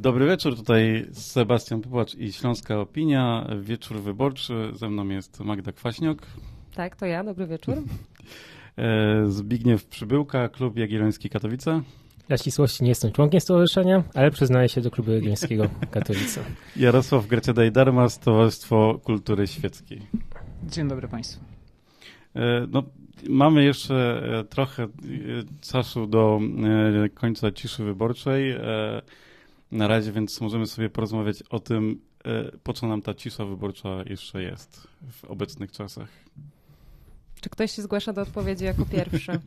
Dobry wieczór, tutaj Sebastian Popłacz i Śląska Opinia, wieczór wyborczy. Ze mną jest Magda Kwaśniok. Tak, to ja, dobry wieczór. E, Zbigniew Przybyłka, Klub Jagielloński Katowice. Dla ścisłości nie jestem członkiem stowarzyszenia, ale przyznaję się do Klubu Jagiellońskiego Katowice. Jarosław Grecia-Dejdarmas, Towarzystwo Kultury Świeckiej. Dzień dobry Państwu. E, no, mamy jeszcze e, trochę czasu do końca ciszy wyborczej na razie, więc możemy sobie porozmawiać o tym, po co nam ta cisza wyborcza jeszcze jest w obecnych czasach. Czy ktoś się zgłasza do odpowiedzi jako pierwszy?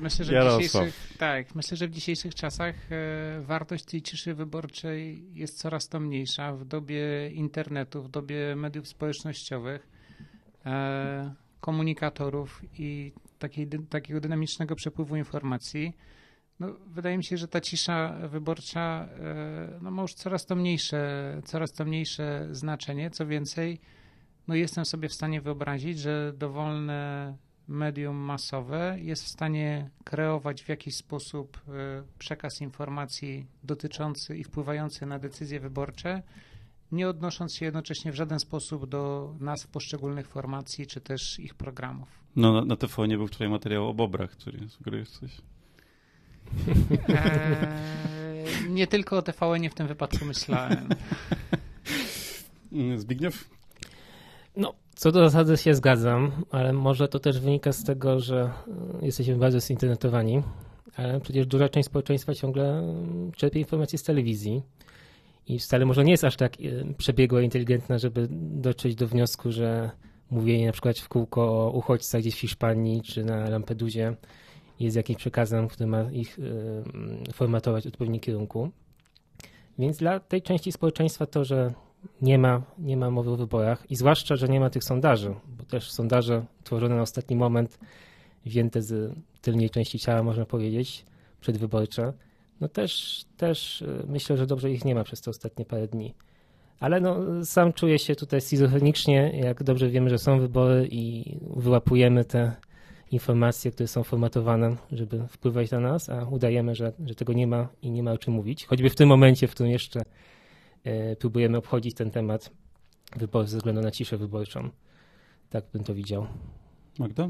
Myślę, że w dzisiejszych, tak, myślę, że w dzisiejszych czasach e, wartość tej ciszy wyborczej jest coraz to mniejsza. W dobie internetu, w dobie mediów społecznościowych, e, komunikatorów i takiej, takiego dynamicznego przepływu informacji, no, wydaje mi się, że ta cisza wyborcza e, no, ma już coraz to mniejsze, coraz to mniejsze znaczenie. Co więcej, no jestem sobie w stanie wyobrazić, że dowolne medium masowe jest w stanie kreować w jakiś sposób e, przekaz informacji dotyczący i wpływający na decyzje wyborcze, nie odnosząc się jednocześnie w żaden sposób do nazw poszczególnych formacji czy też ich programów. No na, na TVN był wczoraj materiał o bobrach, który sugerujesz coś. Eee, nie tylko o TVN w tym wypadku myślałem. Zbigniew? No, co do zasady się zgadzam, ale może to też wynika z tego, że y, jesteśmy bardzo zinternetowani, ale przecież duża część społeczeństwa ciągle mm, czerpie informacje z telewizji i wcale może nie jest aż tak y, przebiegła, inteligentna, żeby dotrzeć do wniosku, że mówienie na przykład w kółko o uchodźcach gdzieś w Hiszpanii czy na Lampedusie jest jakimś przekazem, który ma ich mm, formatować w odpowiednim kierunku. Więc dla tej części społeczeństwa to, że nie ma, nie ma mowy o wyborach i zwłaszcza, że nie ma tych sondaży, bo też sondaże tworzone na ostatni moment, wzięte z tylnej części ciała, można powiedzieć, przedwyborcze, no też, też y, myślę, że dobrze ich nie ma przez te ostatnie parę dni. Ale no, sam czuję się tutaj schizofrenicznie, jak dobrze wiemy, że są wybory i wyłapujemy te informacje, które są formatowane, żeby wpływać na nas, a udajemy, że, że tego nie ma i nie ma o czym mówić. Choćby w tym momencie, w którym jeszcze e, próbujemy obchodzić ten temat wyborów ze względu na ciszę wyborczą. Tak bym to widział. Magda?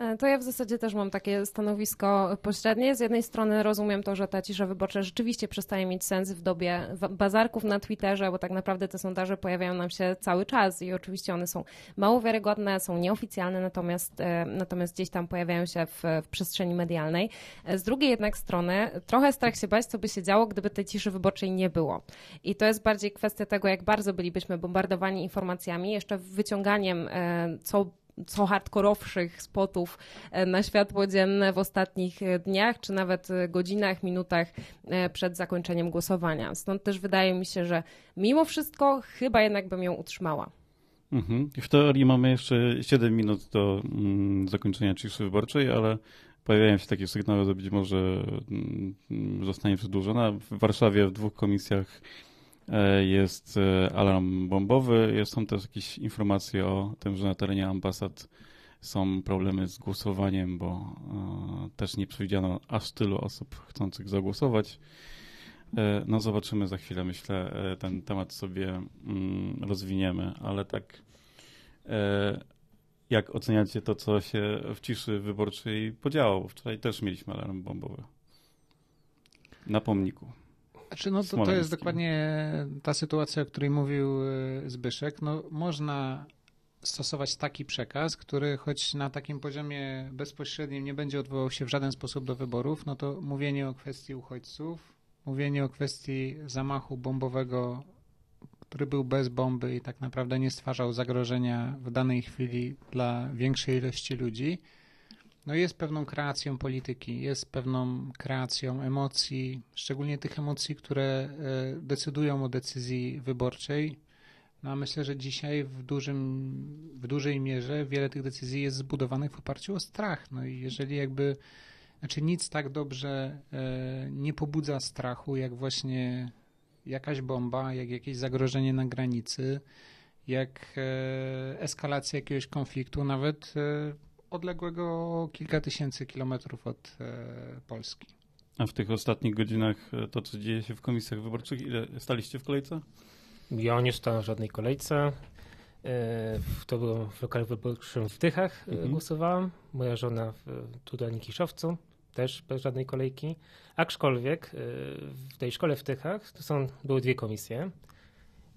E, to ja w zasadzie też mam takie stanowisko pośrednie. Z jednej strony rozumiem to, że ta cisza wyborcza rzeczywiście przestaje mieć sens w dobie bazarków na Twitterze, bo tak naprawdę te sondaże pojawiają nam się cały czas i oczywiście one są mało wiarygodne, są nieoficjalne, natomiast, e, natomiast gdzieś tam pojawiają się w, w przestrzeni medialnej. E, z drugiej jednak strony trochę strach się bać, co by się działo, gdyby tej ciszy wyborczej nie było. I to jest bardziej kwestia tego, jak bardzo bylibyśmy bombardowani informacjami, jeszcze wyciąganiem, co co hardkorowszych spotów e, na światło dzienne w ostatnich e, dniach, czy nawet e, godzinach, minutach przed zakończeniem głosowania. Stąd też wydaje mi się, że mimo wszystko chyba jednak bym ją utrzymała. Mhm. W teorii mamy jeszcze 7 minut do mm, zakończenia ciszy wyborczej, ale pojawiają się takie sygnały, że być może mm, zostanie przedłużona. W Warszawie w dwóch komisjach E, jest e, alarm bombowy. Są też jakieś informacje o tym, że na terenie ambasad są problemy z głosowaniem, bo e, też nie przewidziano aż tylu osób chcących zagłosować. No zobaczymy za chwilę, myślę, ten temat sobie mm, rozwiniemy, ale tak jak oceniacie to, co się w ciszy wyborczej podziało? Wczoraj też mieliśmy alarm bombowy na pomniku. Znaczy, no to, to jest dokładnie ta sytuacja, o której mówił e, Zbyszek. No, można stosować taki przekaz, który choć na takim poziomie bezpośrednim nie będzie odwołał się w żaden sposób do wyborów, no to mówienie o kwestii uchodźców, mówienie o kwestii zamachu bombowego, który był bez bomby i tak naprawdę nie stwarzał zagrożenia w danej chwili dla większej ilości ludzi, no jest pewną kreacją polityki, jest pewną kreacją emocji, szczególnie tych emocji, które e, decydują o decyzji wyborczej. No a myślę, że dzisiaj w, dużym, w dużej mierze wiele tych decyzji jest zbudowanych w oparciu o strach. No i jeżeli jakby, znaczy nic tak dobrze e, nie pobudza strachu, jak właśnie jakaś bomba, jak jakieś zagrożenie na granicy, jak e, eskalacja jakiegoś konfliktu, nawet odległego kilka tysięcy kilometrów od e, Polski. A w tych ostatnich godzinach to, co dzieje się w komisjach wyborczych, ile staliście w kolejce? Ja nie stałem w żadnej kolejce. To było w lokalu wyborczym w Tychach mhm. głosowałam. Moja żona w, na Kiszowcu, też bez żadnej kolejki. Aczkolwiek w tej szkole w Tychach to są, były dwie komisje.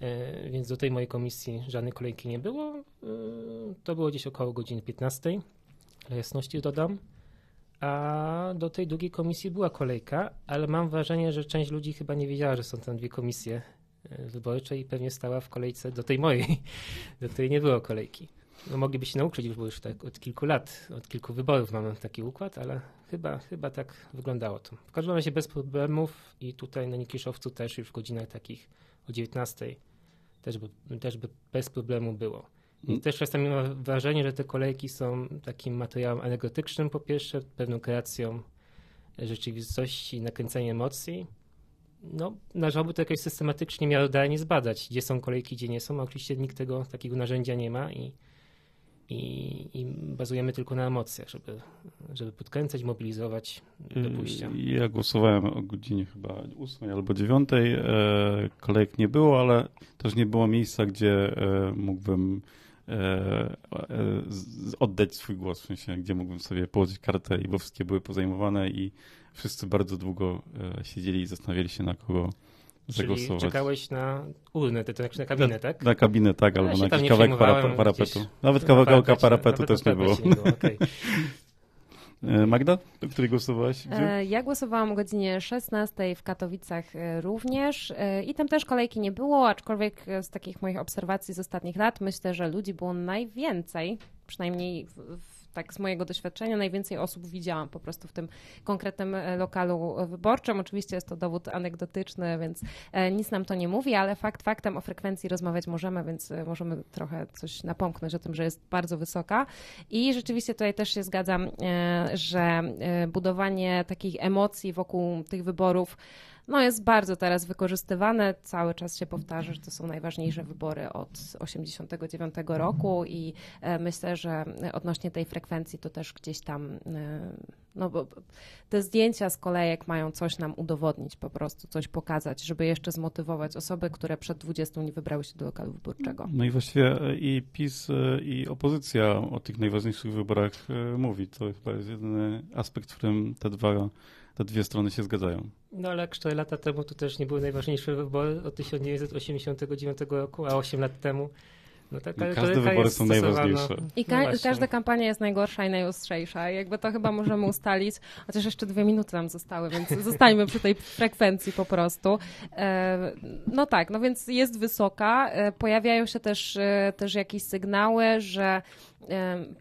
E, więc do tej mojej komisji żadnej kolejki nie było. E, to było gdzieś około godziny 15, dla jasności dodam. A do tej drugiej komisji była kolejka, ale mam wrażenie, że część ludzi chyba nie wiedziała, że są tam dwie komisje e, wyborcze i pewnie stała w kolejce do tej mojej, do której nie było kolejki. No, mogliby się nauczyć bo już tak od kilku lat, od kilku wyborów mamy taki układ, ale chyba, chyba tak wyglądało to. W każdym razie bez problemów i tutaj na Nikiszowcu też już w godzinach takich o 19 też by, też by bez problemu było. I mm. też czasami mam wrażenie, że te kolejki są takim materiałem anegdotycznym po pierwsze, pewną kreacją rzeczywistości, nakręceniem emocji. No, należałoby to jakoś systematycznie, miarodajnie zbadać, gdzie są kolejki, gdzie nie są, a oczywiście nikt tego takiego narzędzia nie ma i i, i bazujemy tylko na emocjach, żeby, żeby podkręcać, mobilizować do pójścia. Ja głosowałem o godzinie chyba 8 albo 9. E, kolejek nie było, ale też nie było miejsca, gdzie e, mógłbym oddać swój głos, w sensie, gdzie mógłbym sobie położyć kartę i bo wszystkie były pozajmowane i wszyscy bardzo długo siedzieli i zastanawiali się na kogo zagłosować. Czyli czekałeś na urnę, to znaczy na kabinę, tak? Na kabinę, tak, albo na jakiś kawałek parapetu. Nawet kawałka parapetu też nie było. Nie było okay. E, Magda, do której głosowałaś? Gdzie? E, ja głosowałam o godzinie 16 w Katowicach e, również i tam też kolejki nie było, aczkolwiek z takich moich obserwacji z ostatnich lat myślę, że ludzi było najwięcej, przynajmniej w, tak z mojego doświadczenia najwięcej osób widziałam po prostu w tym konkretnym e, lokalu wyborczym. Oczywiście jest to dowód anegdotyczny, więc e, nic nam to nie mówi, ale fakt faktem o frekwencji rozmawiać możemy, więc e, możemy trochę coś napomknąć o tym, że jest bardzo wysoka. I rzeczywiście tutaj też się zgadzam, że budowanie takich emocji wokół tych wyborów no jest bardzo teraz wykorzystywane. Cały czas się powtarza, że to są najważniejsze wybory od 89 roku i e, myślę, że odnośnie tej frekwencji to też gdzieś tam, e, no bo te zdjęcia z kolejek mają coś nam udowodnić, po prostu coś pokazać, żeby jeszcze zmotywować osoby, które przed 20 nie wybrały się do lokalu wyborczego. No i właściwie e, i PiS i opozycja o tych najważniejszych wyborach mówi. To chyba jest jedyny aspekt, w którym te dwa te dwie strony się zgadzają. No ale 4 lata temu to też nie były najważniejsze wybory od 1989 roku, a 8 lat temu no taka każde wybory są najważniejsze. I ka no każda kampania jest najgorsza i najostrzejsza. Jakby to chyba możemy ustalić, chociaż jeszcze dwie minuty nam zostały, więc zostańmy przy tej frekwencji po prostu. E, no tak, no więc jest wysoka. E, pojawiają się też, e, też jakieś sygnały, że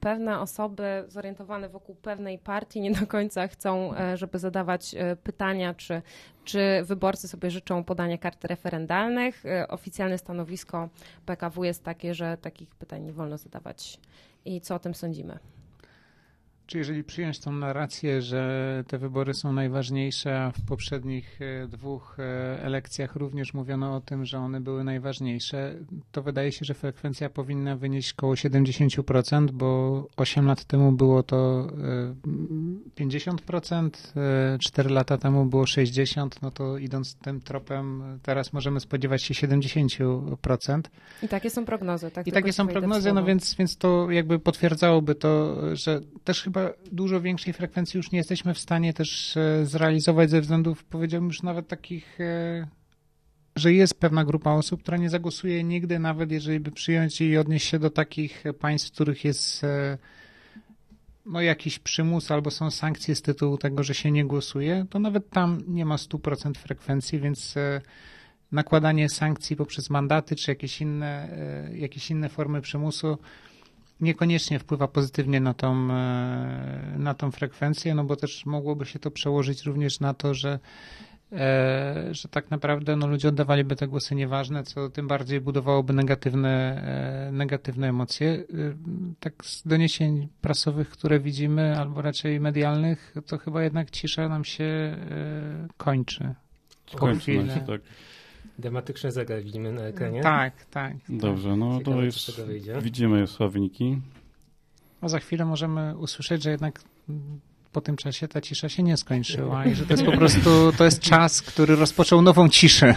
pewne osoby zorientowane wokół pewnej partii nie do końca chcą, e, żeby zadawać e, pytania, czy, czy wyborcy sobie życzą podania kart referendalnych. E, oficjalne stanowisko PKW jest takie, że takich pytań nie wolno zadawać. I co o tym sądzimy? Czy jeżeli przyjąć tą narrację, że te wybory są najważniejsze, a w poprzednich e, dwóch e, elekcjach również mówiono o tym, że one były najważniejsze, to wydaje się, że frekwencja powinna wynieść około 70%, bo 8 lat temu było to 50%, e, 4 lata temu było 60%, no to idąc tym tropem, teraz możemy spodziewać się 70%. I takie są prognozy, tak? I takie są prognozy, no więc, więc to jakby potwierdzałoby to, że też chyba dużo większej frekwencji już nie jesteśmy w stanie też e, zrealizować ze względów, powiedziałbym już nawet takich, e, że jest pewna grupa osób, która nie zagłosuje nigdy, nawet jeżeli by przyjąć i odnieść się do takich państw, w których jest e, no, jakiś przymus albo są sankcje z tytułu tego, że się nie głosuje, to nawet tam nie ma 100% frekwencji, więc nakładanie sankcji poprzez mandaty czy jakieś inne, jakieś inne formy przymusu niekoniecznie wpływa pozytywnie na tą, e, na tą frekwencję, no bo też mogłoby się to przełożyć również na to, że e, że tak naprawdę no, ludzie oddawaliby te głosy nieważne, co tym bardziej budowałoby negatywne, e, negatywne emocje. Tak z doniesień prasowych, które widzimy, albo raczej medialnych, to chyba jednak cisza nam się kończy. Kończy się, tak. Dramatyczny zegar widzimy na ekranie. Tak, tak. Dobrze, no Ciekawe, to już widzimy już wyniki. No za chwilę możemy usłyszeć, że jednak po tym czasie ta cisza się nie skończyła i że to jest po prostu, to jest czas, który rozpoczął nową ciszę.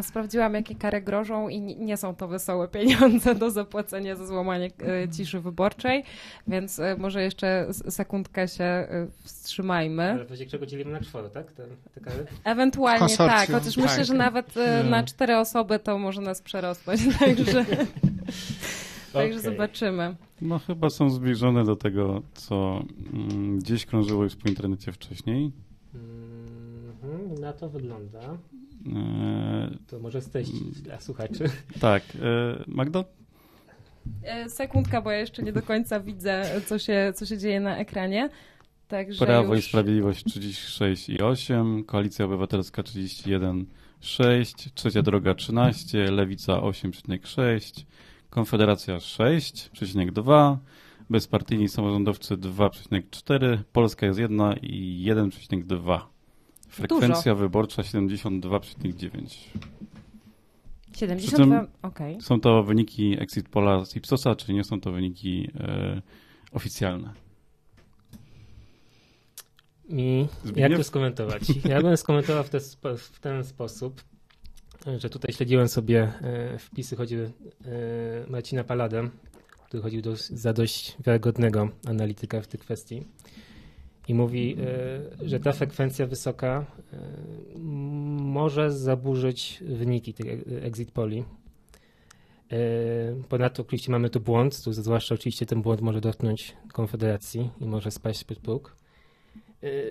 A sprawdziłam, jakie kary grożą i nie są to wesołe pieniądze do zapłacenia za złamanie e, ciszy wyborczej, więc e, może jeszcze sekundkę się e, wstrzymajmy. Ale w razie czego dzielimy na czworo, tak? Te, te kary? Ewentualnie tak, chociaż tak. myślę, że nawet na cztery osoby to może nas przerosnąć, także, także okay. zobaczymy. No chyba są zbliżone do tego, co mm, gdzieś krążyło już po internecie wcześniej. Mm -hmm, na to wygląda. E, to może streścić dla słuchaczy. Tak. E, Magda? E, sekundka, bo ja jeszcze nie do końca widzę, co się, co się dzieje na ekranie. Także Prawo już... i Sprawiedliwość 36 i 8, Koalicja Obywatelska 31 6, Trzecia Droga 13, Lewica 8,6, Konfederacja 6,2, Bezpartyjni Samorządowcy 2,4, Polska jest jedna i 1,2. Frekwencja Dużo. wyborcza 72,9. 72, okej. Okay. Są to wyniki exit pola z Ipsosa, czy nie są to wyniki e, oficjalne? I jak to skomentować? Ja bym skomentował w, te, w, ten sposób, że tutaj śledziłem sobie e, wpisy chodziły e, Marcina Paladem, który chodził do, za dość wiarygodnego analityka w tej kwestii i mówi, e, że ta frekwencja wysoka e, może zaburzyć wyniki tych exit poli. E, ponadto oczywiście mamy tu błąd, tu zwłaszcza oczywiście ten błąd może dotknąć Konfederacji i może spaść pod próg.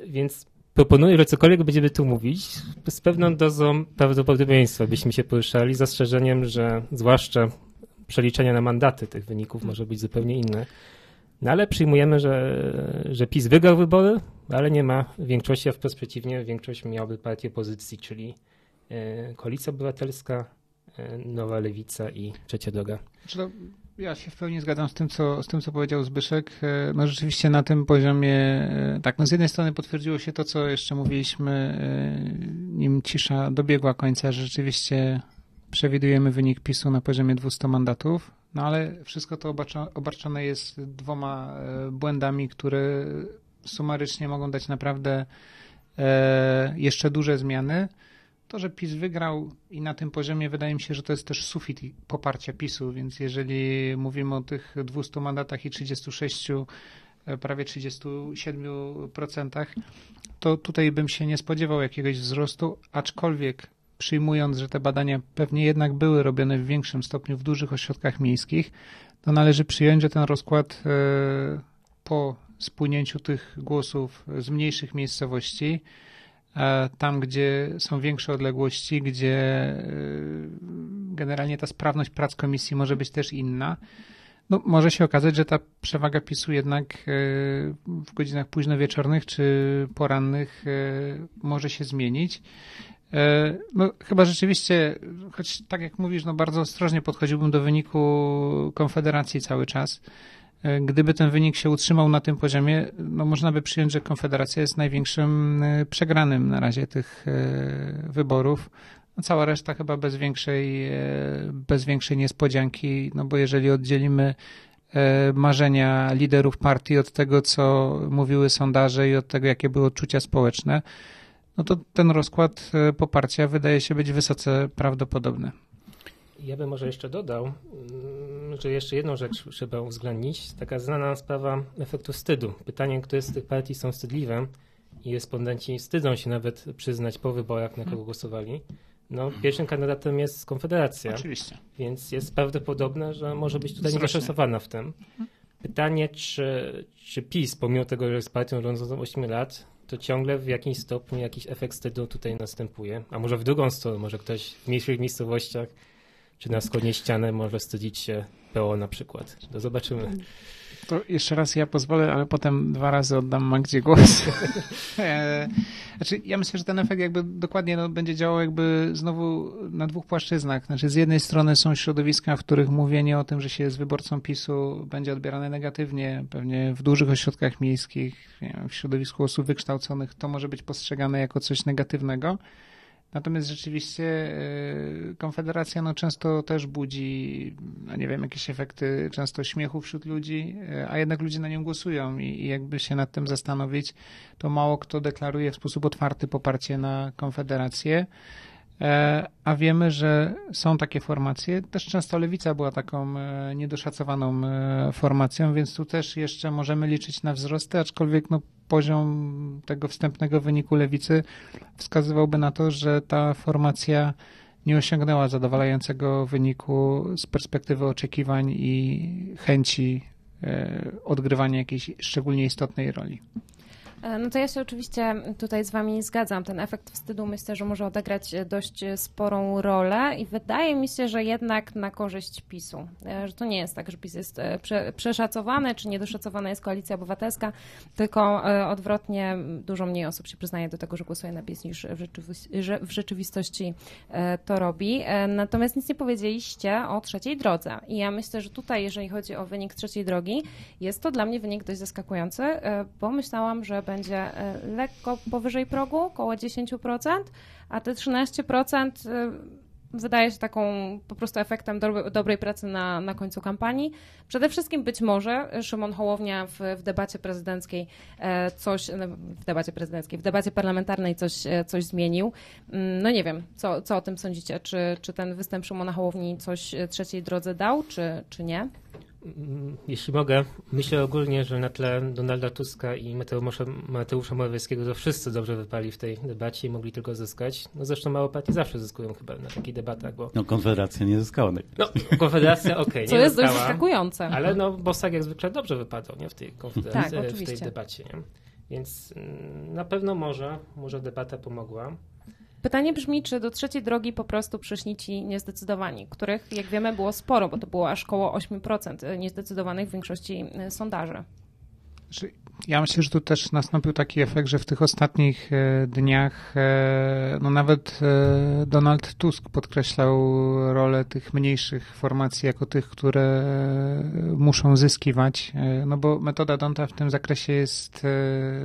Więc proponuję, że cokolwiek będziemy tu mówić, z pewną dozą prawdopodobieństwa byśmy się poruszali, zastrzeżeniem, że zwłaszcza przeliczenia na mandaty tych wyników może być zupełnie inne. No ale przyjmujemy, że, że PiS wygrał wybory, ale nie ma większości, a wprost przeciwnie, większość miałaby partie opozycji, czyli e, Koalicja Obywatelska, e, Nowa Lewica i Trzecia Droga. Ja się w pełni zgadzam z tym, co, z tym, co powiedział Zbyszek. E, no rzeczywiście na tym poziomie, tak, no z jednej strony potwierdziło się to, co jeszcze mówiliśmy, nim cisza dobiegła końca, że rzeczywiście przewidujemy wynik PiSu na poziomie 200 mandatów, no ale wszystko to obarczone jest dwoma e, błędami, które sumarycznie mogą dać naprawdę e, jeszcze duże zmiany. To, że PiS wygrał i na tym poziomie wydaje mi się, że to jest też sufit poparcia PiSu, więc jeżeli mówimy o tych 200 mandatach i 36, e, prawie 37%, to tutaj bym się nie spodziewał jakiegoś wzrostu, aczkolwiek przyjmując, że te badania pewnie jednak były robione w większym stopniu w dużych ośrodkach miejskich, to należy przyjąć, że ten rozkład e, po spłynięciu tych głosów z mniejszych miejscowości, e, tam gdzie są większe odległości, gdzie e, generalnie ta sprawność prac komisji może być też inna, no, może się okazać, że ta przewaga PiSu jednak w godzinach późno wieczornych czy porannych może się zmienić. E, no, chyba rzeczywiście, choć tak jak mówisz, no bardzo ostrożnie podchodziłbym do wyniku Konfederacji cały czas. E, gdyby ten wynik się utrzymał na tym poziomie, no można by przyjąć, że Konfederacja jest największym e, przegranym na razie tych wyborów. No cała reszta chyba bez większej, bez większej niespodzianki, no bo jeżeli oddzielimy marzenia liderów partii od tego, co mówiły sondaże i od tego, jakie były odczucia społeczne, no to ten rozkład e, poparcia wydaje się być wysoce prawdopodobny. Ja bym może jeszcze dodał, mm, że jeszcze jedną rzecz trzeba uwzględnić. Taka znana sprawa efektu wstydu. Pytanie, które z tych partii są wstydliwe i respondenci wstydzą się nawet przyznać po wyborach, na kogo głosowali. No, pierwszym kandydatem jest Konfederacja. Oczywiście. Więc jest prawdopodobne, że może być tutaj niezaszansowana w tym. Pytanie, czy, czy PiS, pomimo tego, że jest partią rządzącą 8 lat, to ciągle w jakimś stopniu jakiś efekt wstydu tutaj następuje. A może w drugą stronę, może ktoś w mniejszych miejscowościach czy na wschodniej ściany może wstydzić się PO na przykład. To zobaczymy. To jeszcze raz ja pozwolę, ale potem dwa razy oddam Magdzie głos. E, znaczy, ja myślę, że ten efekt jakby dokładnie no, będzie działał jakby znowu na dwóch płaszczyznach. Znaczy, z jednej strony są środowiska, w których mówienie o tym, że się jest wyborcą PiSu będzie odbierane negatywnie, pewnie w dużych ośrodkach miejskich, w środowisku osób wykształconych to może być postrzegane jako coś negatywnego. Natomiast rzeczywiście e, Konfederacja no, często też budzi, no nie wiem, jakieś efekty często śmiechu wśród ludzi, e, a jednak ludzie na nią głosują i, i jakby się nad tym zastanowić, to mało kto deklaruje w sposób otwarty poparcie na Konfederację. E, a wiemy, że są takie formacje. Też często lewica była taką niedoszacowaną formacją, więc tu też jeszcze możemy liczyć na wzrosty, aczkolwiek no, poziom tego wstępnego wyniku lewicy wskazywałby na to, że ta formacja nie osiągnęła zadowalającego wyniku z perspektywy oczekiwań i chęci e, odgrywania jakiejś szczególnie istotnej roli. E, no to ja się oczywiście tutaj z Wami zgadzam. Ten efekt wstydu myślę, że może odegrać dość sporą rolę i wydaje mi się, że jednak na korzyść PiSu. E, że to nie jest tak, że PiS jest e, przeszacowany, czy niedoszacowana jest koalicja obywatelska, tylko odwrotnie dużo mniej osób się przyznaje do tego, że głosuje na PiS niż w rzeczywistości to robi. Natomiast nic nie powiedzieliście o trzeciej drodze. I ja myślę, że tutaj, jeżeli chodzi o wynik trzeciej drogi, jest to dla mnie wynik dość zaskakujący, bo myślałam, że będzie e, lekko powyżej progu, około 10%, a te 13% e, wydaje się taką po prostu efektem do, dobrej pracy na, na końcu kampanii. Przede wszystkim być może Szymon Hołownia w, w debacie prezydenckiej e, coś, w debacie prezydenckiej, w debacie parlamentarnej coś, coś zmienił. Mm, no nie wiem, co, co o tym sądzicie? Czy, czy ten występ Szymona Hołowni coś trzeciej drodze dał, czy, czy nie? Mm, jeśli mogę, myślę ogólnie, że na tle Donalda Tuska i Mateusza, Mateusza Morawieckiego to wszyscy dobrze wypali w tej debacie i mogli tylko zyskać. No zresztą małe partie zawsze zyskują chyba na takich debatach, bo... No Konfederacja nie zyskała. No, Konfederacja okej, okay, Co jest zyskała, dość zaskakujące. Ale no Bosak jak zwykle dobrze wypadał, nie? W tej konfederacji, tak, w tej debacie, nie? Więc mm, na pewno może, może debata pomogła. Pytanie brzmi, czy do trzeciej drogi po prostu przyszli ci niezdecydowani, których, jak wiemy, było sporo, bo to było aż około 8% niezdecydowanych w większości e, sondaży. Ja myślę, że tu też nastąpił taki efekt, że w tych ostatnich e, dniach e, no nawet Donald Tusk podkreślał rolę tych mniejszych formacji jako tych, które muszą zyskiwać, no bo metoda Donta w tym zakresie jest,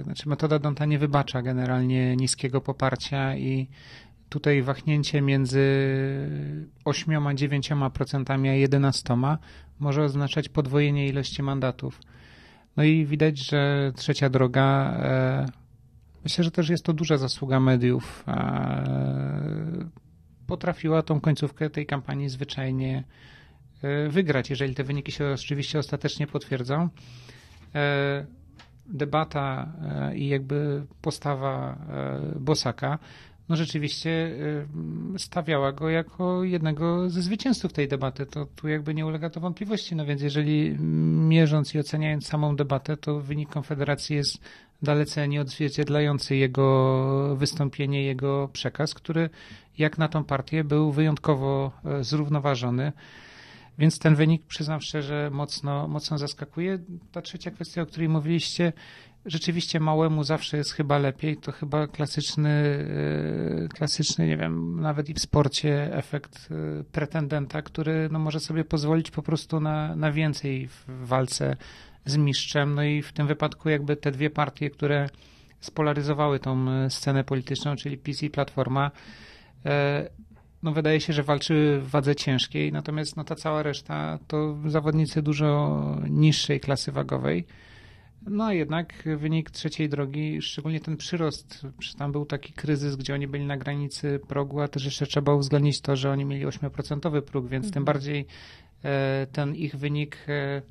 znaczy metoda Donta nie wybacza generalnie niskiego poparcia i tutaj wahnięcie między 8 a 9% a 11 może oznaczać podwojenie ilości mandatów. No i widać, że trzecia droga, e, myślę, że też jest to duża zasługa mediów, e, potrafiła tą końcówkę tej kampanii zwyczajnie e, wygrać, jeżeli te wyniki się oczywiście ostatecznie potwierdzą. Debata i jakby postawa Bosaka no rzeczywiście stawiała go jako jednego ze zwycięzców tej debaty. To tu jakby nie ulega to wątpliwości. No więc jeżeli mierząc i oceniając samą debatę, to wynik Konfederacji jest dalece nieodzwierciedlający jego wystąpienie, jego przekaz, który jak na tą partię był wyjątkowo e, zrównoważony. Więc ten wynik, przyznam szczerze, mocno, mocno zaskakuje. Ta trzecia kwestia, o której mówiliście, rzeczywiście małemu zawsze jest chyba lepiej. To chyba klasyczny, e, klasyczny, nie wiem, nawet i w sporcie efekt e, pretendenta, który no, może sobie pozwolić po prostu na, na więcej w walce z mistrzem. No i w tym wypadku jakby te dwie partie, które spolaryzowały tą e, scenę polityczną, czyli PiS i Platforma, no wydaje się, że walczy w wadze ciężkiej, natomiast no ta cała reszta to zawodnicy dużo niższej klasy wagowej. No jednak wynik trzeciej drogi, szczególnie ten przyrost, tam był taki kryzys, gdzie oni byli na granicy progu, a też jeszcze trzeba uwzględnić to, że oni mieli 8% próg, więc mhm. tym bardziej e, ten ich wynik e,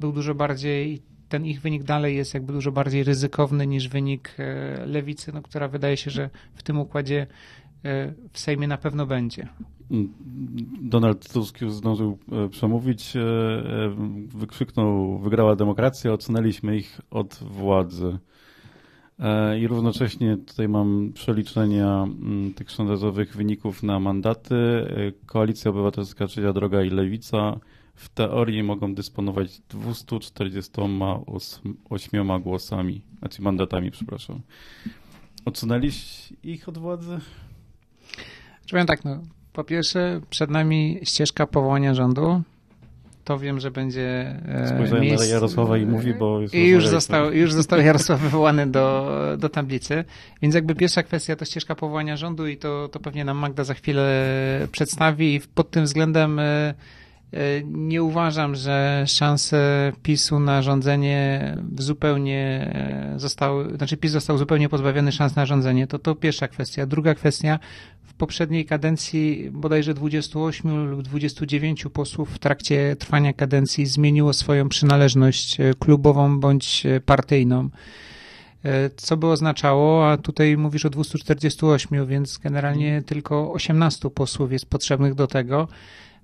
był dużo bardziej, ten ich wynik dalej jest jakby dużo bardziej ryzykowny niż wynik e, lewicy, no, która wydaje się, że w tym układzie w Sejmie na pewno będzie. Donald Tusk już zdążył e, przemówić, e, e, wykrzyknął, wygrała demokracja, odsunęliśmy ich od władzy. I równocześnie tutaj mam przeliczenia mm, tych sondażowych wyników na mandaty. Koalicja Obywatelska, Trzecia Droga i Lewica w teorii mogą dysponować 248 głosami, znaczy mandatami, przepraszam. Odsunęliście ich od władzy? Powiem tak, no, po pierwsze, przed nami ścieżka powołania rządu. to wiem, że będzie Spojrzałem miejsc... na Jarosława i mówi, bo... I już został, już został Jarosław wywołany do, do tablicy. Więc jakby pierwsza kwestia to ścieżka powołania rządu i to, to pewnie nam Magda za chwilę przedstawi i pod tym względem E, nie uważam, że szanse PiSu na rządzenie zupełnie e, zostały, znaczy PiS został zupełnie pozbawiony szans na rządzenie. To to pierwsza kwestia. Druga kwestia, w poprzedniej kadencji bodajże 28 lub 29 posłów w trakcie trwania kadencji zmieniło swoją przynależność e, klubową bądź partyjną. Co by oznaczało, a tutaj mówisz o 248, więc generalnie tylko 18 posłów jest potrzebnych do tego,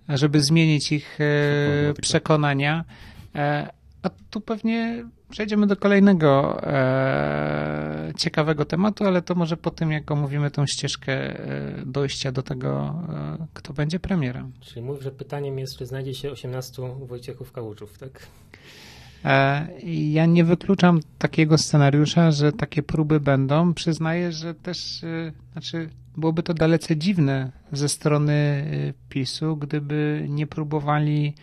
żeby zmienić ich e, przekonania. E, a tu pewnie przejdziemy do kolejnego e, ciekawego tematu, ale to może po tym, jak omówimy tą ścieżkę dojścia do tego, kto będzie premierem. Czyli mówisz, że pytaniem jest, czy znajdzie się 18 Wojciechów Kałużów, tak? Ja nie wykluczam takiego scenariusza, że takie próby będą. Przyznaję, że też, znaczy, byłoby to dalece dziwne ze strony y, PiSu, gdyby nie próbowali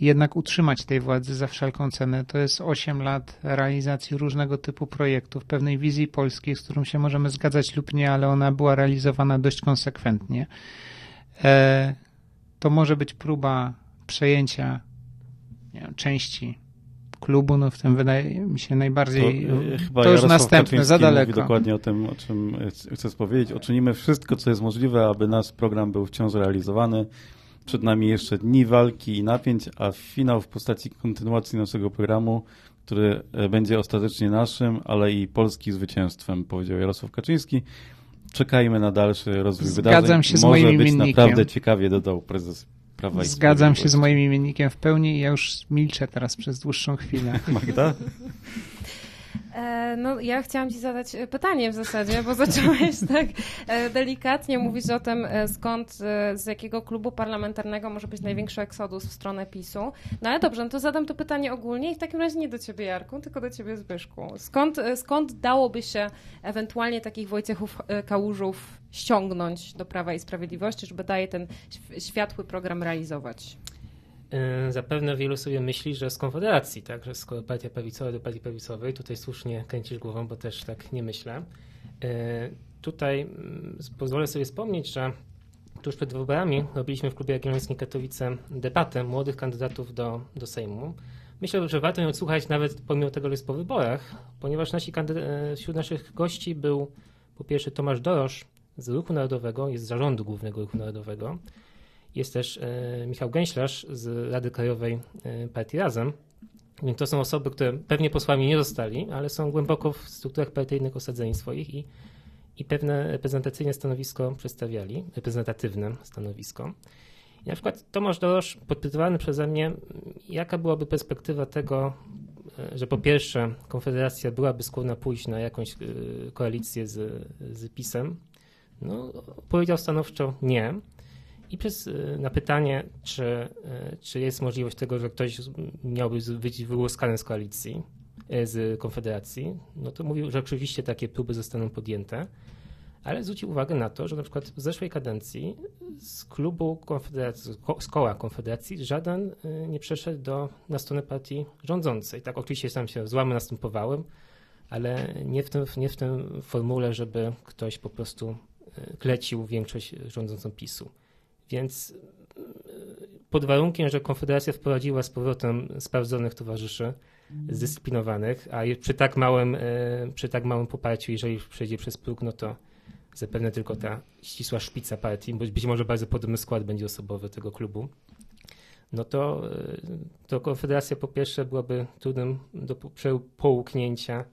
jednak utrzymać tej władzy za wszelką cenę. To jest 8 lat realizacji różnego typu projektów, pewnej wizji polskiej, z którą się możemy zgadzać lub nie, ale ona była realizowana dość konsekwentnie. E, to może być próba przejęcia wiem, części klubu, no w tym wydaje mi się najbardziej, to, e, chyba to już następne, za daleko. Mówi dokładnie o tym, o czym chcę powiedzieć. Oczynimy wszystko, co jest możliwe, aby nasz program był wciąż realizowany. Przed nami jeszcze dni walki i napięć, a finał w postaci kontynuacji naszego programu, który e, będzie ostatecznie naszym, ale i polskim zwycięstwem, powiedział Jarosław Kaczyński. Czekajmy na dalszy rozwój Zgadzam wydarzeń. Się z Może być naprawdę ciekawie, dodał prezes Prawa Zgadzam się z moim imiennikiem w pełni i ja już milczę teraz przez dłuższą chwilę. Magda? E, no, ja chciałam ci zadać e, pytanie w zasadzie, bo zacząłeś tak e, delikatnie mówić o tym, skąd, z jakiego klubu parlamentarnego może być największy eksodus w stronę PiSu. No ale dobrze, no to zadam to pytanie ogólnie i w takim razie nie do ciebie, Jarku, tylko do ciebie, Zbyszku. Skąd, skąd dałoby się ewentualnie takich Wojciechów Kałużów ściągnąć do Prawa i Sprawiedliwości, żeby daje ten światły program realizować? Y, zapewne wielu sobie myśli, że z Konfederacji, tak, że skoro partia prawicowa do partii prawicowej, tutaj słusznie kręcisz głową, bo też tak nie myślę. Y, tutaj mm, pozwolę sobie wspomnieć, że tuż przed wyborami robiliśmy w klubie Jagiellońskim Katowice debatę młodych kandydatów do, do Sejmu. Myślę, że warto ją odsłuchać nawet pomimo tego, że jest po wyborach, ponieważ nasi y, wśród naszych gości był po pierwsze Tomasz Dorosz z Ruchu Narodowego, jest z zarządu Głównego Ruchu Narodowego, jest też e, Michał Gęślarz z Rady Krajowej e, Partii Razem. Więc to są osoby, które pewnie posłami nie zostali, ale są głęboko w strukturach partyjnych osadzeni swoich i, i pewne reprezentacyjne stanowisko przedstawiali, reprezentatywne stanowisko. I na przykład Tomasz Dorosz, podpytywany przeze mnie, jaka byłaby perspektywa tego, e, że po pierwsze Konfederacja byłaby skłonna pójść na jakąś koalicję z, z PiSem, no, powiedział stanowczo nie. I przez, y, na pytanie, czy, y, czy jest możliwość tego, że ktoś miałby być wyłuskany z koalicji, y, z Konfederacji, no to mówił, że oczywiście takie próby zostaną podjęte, ale zwrócił uwagę na to, że na przykład w zeszłej kadencji z klubu Konfederacji, z koła Konfederacji żaden nie przeszedł do, na stronę partii rządzącej. Tak, oczywiście tam się złamy następowały, ale nie w, tym, nie w tym formule, żeby ktoś po prostu klecił większość rządzącą PiSu. Więc pod warunkiem, że Konfederacja wprowadziła z powrotem sprawdzonych towarzyszy, zdyscyplinowanych, a przy tak małym, e, przy tak małym poparciu, jeżeli przejdzie przez próg, no to zapewne tylko ta ścisła szpica partii, bo być może bardzo podobny skład będzie osobowy tego klubu, no to, e, to Konfederacja po pierwsze byłaby trudnym do połknięcia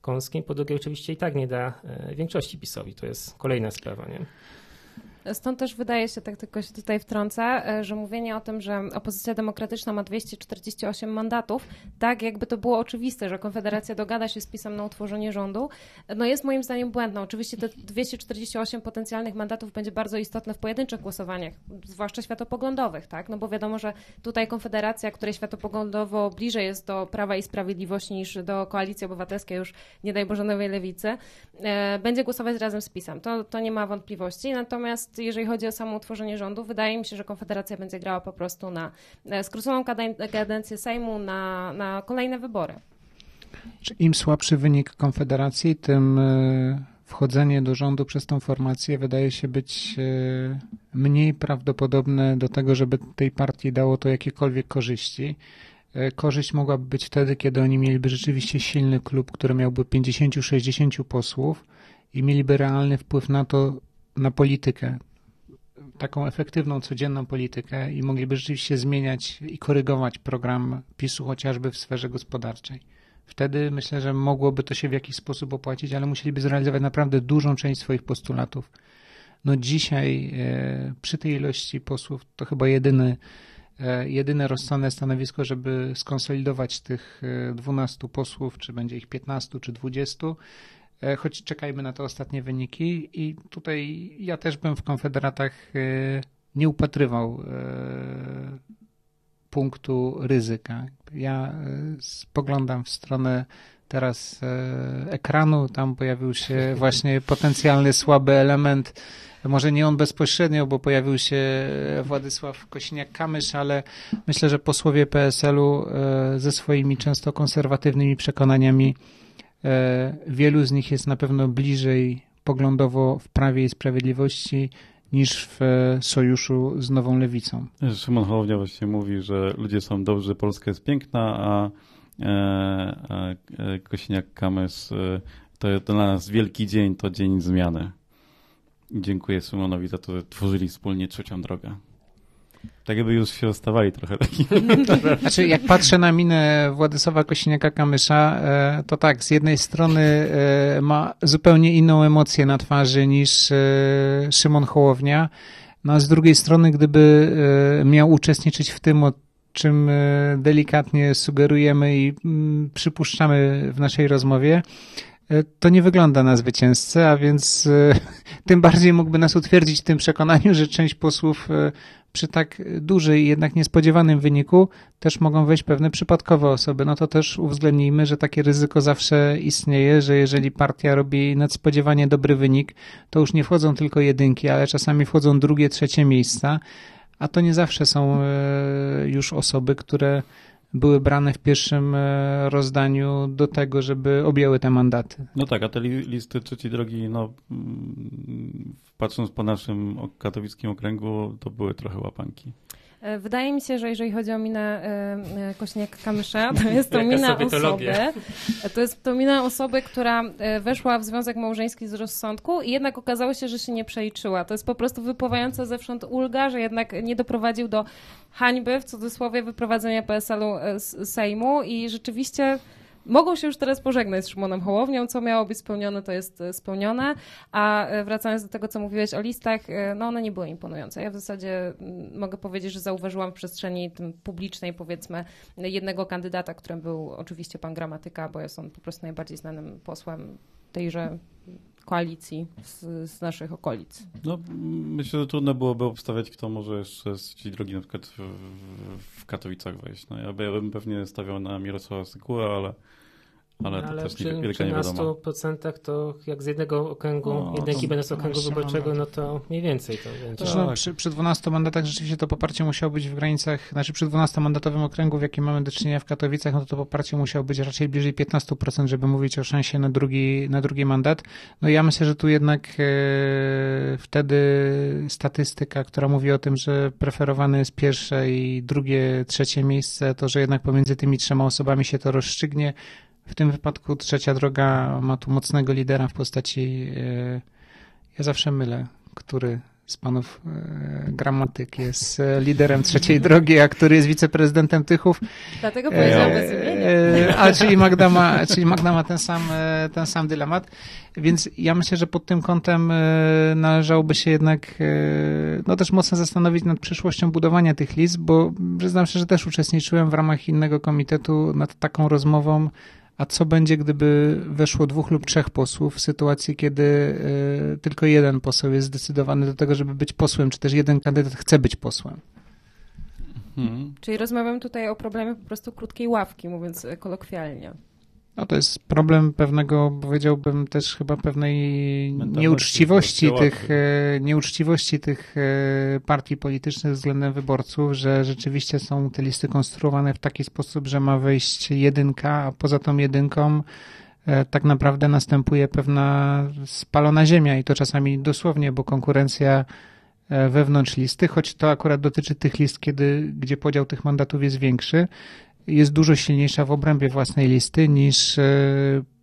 kąskiem, po drugie oczywiście i tak nie da większości PiSowi. To jest kolejna sprawa, nie? Stąd też wydaje się, tak tylko się tutaj wtrącę, e, że mówienie o tym, że opozycja demokratyczna ma 248 mandatów, tak jakby to było oczywiste, że Konfederacja dogada się z PiSem na utworzenie rządu, no jest moim zdaniem błędne. Oczywiście te 248 potencjalnych mandatów będzie bardzo istotne w pojedynczych głosowaniach, zwłaszcza światopoglądowych, tak? No bo wiadomo, że tutaj Konfederacja, której światopoglądowo bliżej jest do Prawa i Sprawiedliwości niż do Koalicji Obywatelskiej, już nie daj Boże nowej lewicy, e, będzie głosować razem z PiSem. To, to nie ma wątpliwości. Natomiast Natomiast jeżeli chodzi o samo utworzenie rządu, wydaje mi się, że Konfederacja będzie grała po prostu na skróconą kadencję Sejmu, na, na kolejne wybory. Im słabszy wynik Konfederacji, tym wchodzenie do rządu przez tą formację wydaje się być e, mniej prawdopodobne do tego, żeby tej partii dało to jakiekolwiek korzyści. E, korzyść mogłaby być wtedy, kiedy oni mieliby rzeczywiście silny klub, który miałby 50-60 posłów i mieliby realny wpływ na to, na politykę, taką efektywną, codzienną politykę i mogliby rzeczywiście zmieniać i korygować program PiSu chociażby w sferze gospodarczej. Wtedy myślę, że mogłoby to się w jakiś sposób opłacić, ale musieliby zrealizować naprawdę dużą część swoich postulatów. No dzisiaj e, przy tej ilości posłów to chyba jedyny, e, jedyne rozsądne stanowisko, żeby skonsolidować tych 12 e, posłów, czy będzie ich 15 czy 20, choć czekajmy na te ostatnie wyniki. I tutaj ja też bym w konfederatach nie upatrywał punktu ryzyka. Ja e, spoglądam w stronę teraz e, ekranu, tam pojawił się właśnie potencjalny słaby element, może nie on bezpośrednio, bo pojawił się Władysław Kośniak-Kamysz, ale myślę, że posłowie PSL-u e, ze swoimi często konserwatywnymi przekonaniami, wielu z nich jest na pewno bliżej poglądowo w Prawie i Sprawiedliwości niż w sojuszu z Nową Lewicą. Szymon Hołownia właśnie mówi, że ludzie są dobrzy, Polska jest piękna, a, e, a e, Kośniak-Kamys e, to dla nas wielki dzień, to dzień zmiany. Dziękuję Szymonowi za to, że tworzyli wspólnie trzecią drogę. Tak jakby już się rozstawali trochę. Znaczy, jak patrzę na minę Władysława Kosiniaka-Kamysza, e, to tak, z jednej strony e, ma zupełnie inną emocję na twarzy niż e, Szymon Hołownia, no a z drugiej strony, gdyby miał uczestniczyć w tym, o czym delikatnie sugerujemy i mm, przypuszczamy w naszej rozmowie, to nie wygląda na zwycięzcę, a więc tym bardziej mógłby nas utwierdzić w tym przekonaniu, że część posłów przy tak dużym jednak niespodziewanym wyniku też mogą wejść pewne przypadkowe osoby. No to też uwzględnijmy, że takie ryzyko zawsze istnieje, że jeżeli partia robi nadspodziewanie dobry wynik, to już nie wchodzą tylko jedynki, ale czasami wchodzą drugie, trzecie miejsca, a to nie zawsze są e, już osoby, które brane w pierwszym e, rozdaniu do tego, żeby objęły te mandaty. No tak, a te listy trzeciej drogi, no mm, patrząc po naszym katowickim okręgu, to były trochę łapanki. E, wydaje mi się, że jeżeli chodzi o minę e, e, Kośniak-Kamysza, to jest to mina osoby, to jest to mina osoby, która weszła w związek małżeński z rozsądku i jednak okazało się, że się nie przeliczyła. To jest po prostu wypływająca zewsząd ulga, że jednak nie doprowadził do hańby, w cudzysłowie, wyprowadzenia PSL-u z Sejmu i rzeczywiście mogą się już teraz pożegnać z Szymonem Hołownią. Co miało być spełnione, to jest e, spełnione. A e, wracając do tego, co mówiłeś o listach, e, no one nie były imponujące. Ja w zasadzie mm, mogę powiedzieć, że zauważyłam w przestrzeni tym publicznej, powiedzmy, jednego kandydata, którym był oczywiście pan Gramatyka, bo jest on po prostu najbardziej znanym posłem tejże koalicji z, z, naszych okolic. No, myślę, że trudno byłoby obstawiać, kto może jeszcze z ci drogi na przykład w, w Katowicach wejść. No, ja bym pewnie stawiał na Mirosława Sykura, ale ale, ale to też przy, wielka nie wiadomo. 13% to jak z jednego okręgu, no, jednej ekipy z okręgu wyborczego, no to mniej więcej to będzie. No, tak. przy, przy 12 mandatach rzeczywiście to poparcie musiało być w granicach, znaczy przy 12-mandatowym okręgu, w jakim mamy do czynienia w Katowicach, no to to poparcie musiało być raczej bliżej 15%, żeby mówić o szansie na drugi, na drugi mandat. No ja myślę, że tu jednak e, wtedy statystyka, która mówi o tym, że preferowane jest pierwsze i drugie, trzecie miejsce, to że jednak pomiędzy tymi trzema osobami się to rozstrzygnie, w tym wypadku trzecia droga ma tu mocnego lidera w postaci. E, ja zawsze mylę, który z panów e, gramatyk jest e, liderem trzeciej drogi, a który jest wiceprezydentem Tychów. Dlatego powiedział bez imienia. A czyli Magda ma, czyli Magda ma ten, sam, ten sam dylemat. Więc ja myślę, że pod tym kątem należałoby się jednak no też mocno zastanowić nad przyszłością budowania tych list, bo przyznam się, że też uczestniczyłem w ramach innego komitetu nad taką rozmową a co będzie, gdyby weszło dwóch lub trzech posłów w sytuacji, kiedy y, tylko jeden poseł jest zdecydowany do tego, żeby być posłem, czy też jeden kandydat chce być posłem? Hmm. Czyli rozmawiam tutaj o problemie po prostu krótkiej ławki, mówiąc kolokwialnie. No to jest problem pewnego, powiedziałbym też chyba pewnej nieuczciwości tych, e, nieuczciwości tych e, partii politycznych względem wyborców, że rzeczywiście są te listy konstruowane w taki sposób, że ma wejść jedynka, a poza tą jedynką e, tak naprawdę następuje pewna spalona ziemia i to czasami dosłownie, bo konkurencja wewnątrz listy, choć to akurat dotyczy tych list, kiedy, gdzie podział tych mandatów jest większy, jest dużo silniejsza w obrębie własnej listy niż e,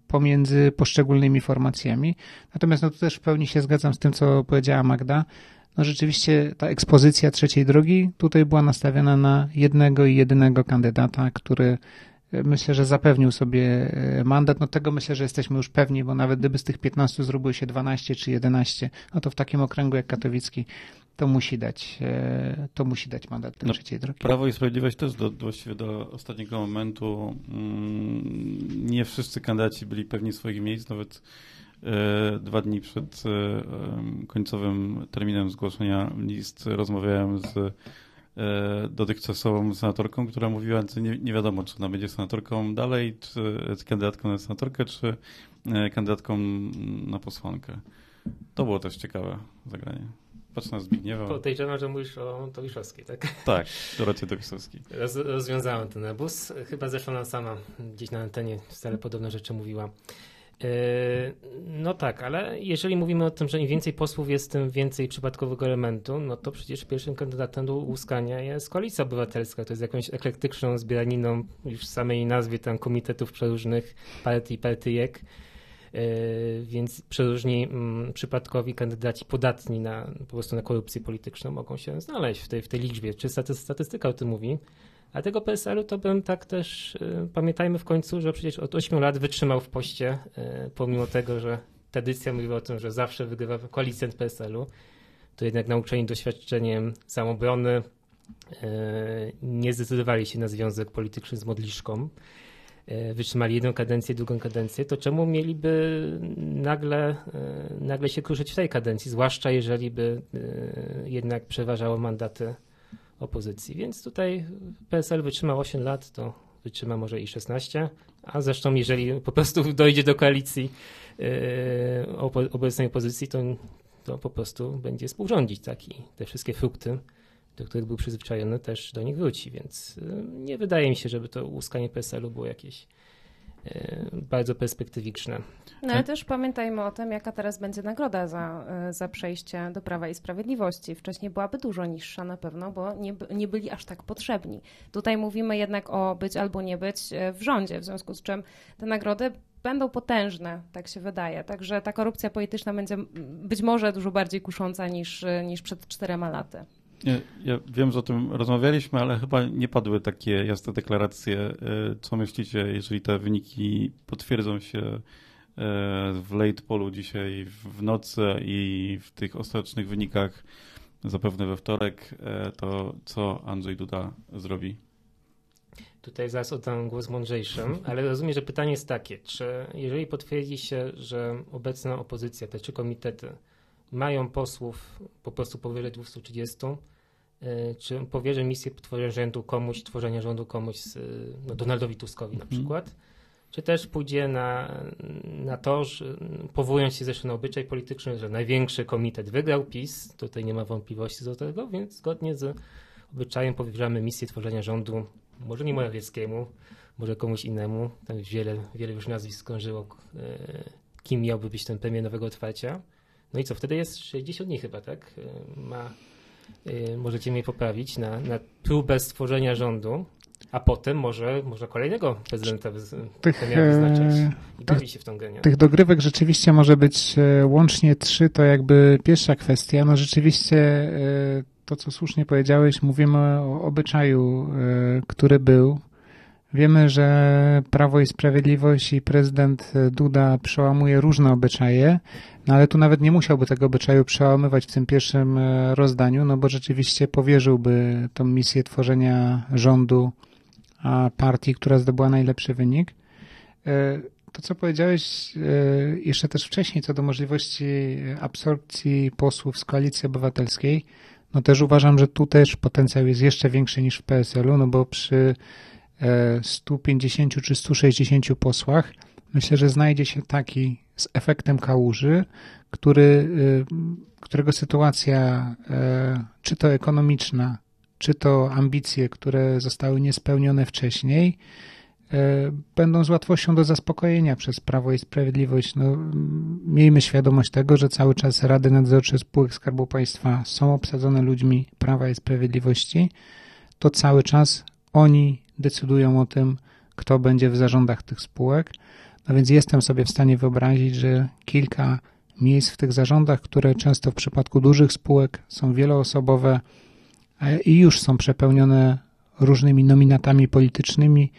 pomiędzy poszczególnymi formacjami. Natomiast no tu też w pełni się zgadzam z tym, co powiedziała Magda. No rzeczywiście ta ekspozycja trzeciej drogi tutaj była nastawiona na jednego i jedynego kandydata, który e, myślę, że zapewnił sobie e, mandat. No tego myślę, że jesteśmy już pewni, bo nawet gdyby z tych 15 zrobiło się 12 czy 11, no to w takim okręgu jak katowicki to musi dać, e, to musi dać mandat do no, trzeciej drogi. Prawo i Sprawiedliwość też do, właściwie do ostatniego momentu mm, nie wszyscy kandydaci byli pewni swoich miejsc, nawet e, dwa dni przed e, końcowym terminem zgłoszenia list rozmawiałem z e, dotychczasową senatorką, która mówiła, że nie, nie wiadomo, czy ona będzie senatorką dalej, czy kandydatką na senatorkę, czy e, kandydatką na posłankę. To było też ciekawe zagranie. Patrz na Zbigniewa. Podejrzewam, że mówisz o Towiszowskiej, tak? Tak, Dorocie Towiszowskiej. Roz, rozwiązałem ten obóz. Chyba zeszła nam sama gdzieś na antenie wcale podobne rzeczy mówiła. Yy, no tak, ale jeżeli mówimy o tym, że im więcej posłów jest, tym więcej przypadkowego elementu, no to przecież pierwszym kandydatem do ułuskania jest Koalicja Obywatelska. To jest jakąś eklektyczną zbieraniną już w samej nazwie tam komitetów przeróżnych partii, partyjek. E, więc przeróżni mm, przypadkowi kandydaci podatni na, po prostu na korupcję polityczną mogą się znaleźć w tej, w tej liczbie. Czy statystyka o tym mówi? A tego PSL-u to bym tak też, e, pamiętajmy w końcu, że przecież od 8 lat wytrzymał w poście, e, pomimo tego, że tradycja mówiła o tym, że zawsze wygrywa koalicjant PSL-u, to jednak nauczeni doświadczeniem samobrony nie zdecydowali się na związek polityczny z modliszką. E, wytrzymali jedną kadencję, drugą kadencję, to czemu mieliby nagle, e, nagle się kruszyć w tej kadencji, zwłaszcza jeżeli by e, jednak przeważało mandaty opozycji. Więc tutaj PSL wytrzymał 8 lat, to wytrzyma może i 16, a zresztą jeżeli po prostu dojdzie do koalicji obecnej opozycji, to, to po prostu będzie współrządzić taki, te wszystkie frukty do których był przyzwyczajony, też do nich wróci, więc y, nie wydaje mi się, żeby to uskanie PSL-u było jakieś y, bardzo perspektywiczne. No ale też pamiętajmy o tym, jaka teraz będzie nagroda za, y, za przejście do Prawa i Sprawiedliwości. Wcześniej byłaby dużo niższa na pewno, bo nie, nie byli aż tak potrzebni. Tutaj mówimy jednak o być albo nie być w rządzie, w związku z czym te nagrody będą potężne, tak się wydaje. Także ta korupcja polityczna będzie być może dużo bardziej kusząca niż, niż przed czterema laty. Ja, wiem, że o tym rozmawialiśmy, ale chyba nie padły takie jasne deklaracje. E, co myślicie, jeżeli te wyniki potwierdzą się e, w late polu dzisiaj w nocy i w tych ostatecznych wynikach zapewne we wtorek, e, to co Andrzej Duda zrobi? Tutaj zaraz oddam głos mądrzejszym, ale rozumiem, że pytanie jest takie, czy jeżeli potwierdzi się, że obecna opozycja, te trzy komitety mają posłów po prostu powyżej 230, e, czy powierzy misję tworzenia rządu komuś, tworzenia rządu komuś, no Donaldowi Tuskowi na mhm. przykład, czy też pójdzie na, na to, że, powołując się zresztą na obyczaj polityczny, że największy komitet wygrał PiS, tutaj nie ma wątpliwości do tego, więc zgodnie z obyczajem powierzamy misję tworzenia rządu, może nie Morawieckiemu, może komuś innemu, tam wiele, wiele już nazwisk skrążyło, e, kim miałby być ten premier nowego otwarcia. No i co, wtedy jest 60 dni chyba, tak? Ma, y, możecie mnie poprawić na, na próbę stworzenia rządu, a potem może, może kolejnego prezydenta tych, wyznaczyć i bawi się w tą genię. Tych dogrywek rzeczywiście może być e, łącznie trzy, to jakby pierwsza kwestia. No rzeczywiście e, to, co słusznie powiedziałeś, mówimy o obyczaju, e, który był. Wiemy, że Prawo i Sprawiedliwość i prezydent Duda przełamuje różne obyczaje, no ale tu nawet nie musiałby tego obyczaju przełamywać w tym pierwszym e, rozdaniu, no bo rzeczywiście powierzyłby tą misję tworzenia rządu a partii, która zdobyła najlepszy wynik. E, to, co powiedziałeś e, jeszcze też wcześniej, co do możliwości absorpcji posłów z koalicji obywatelskiej, no też uważam, że tu też potencjał jest jeszcze większy niż w PSL-u, no bo przy 150 czy 160 posłach, myślę, że znajdzie się taki z efektem kałuży, który, którego sytuacja, czy to ekonomiczna, czy to ambicje, które zostały niespełnione wcześniej, E, będą z łatwością do zaspokojenia przez Prawo i Sprawiedliwość. No, miejmy świadomość tego, że cały czas Rady Nadzorcze Spółek Skarbu Państwa są obsadzone ludźmi Prawa i Sprawiedliwości. To cały czas oni decydują o tym, kto będzie w zarządach tych spółek. No więc jestem sobie w stanie wyobrazić, że kilka miejsc w tych zarządach, które często w przypadku dużych spółek są wieloosobowe i już są przepełnione różnymi nominatami politycznymi,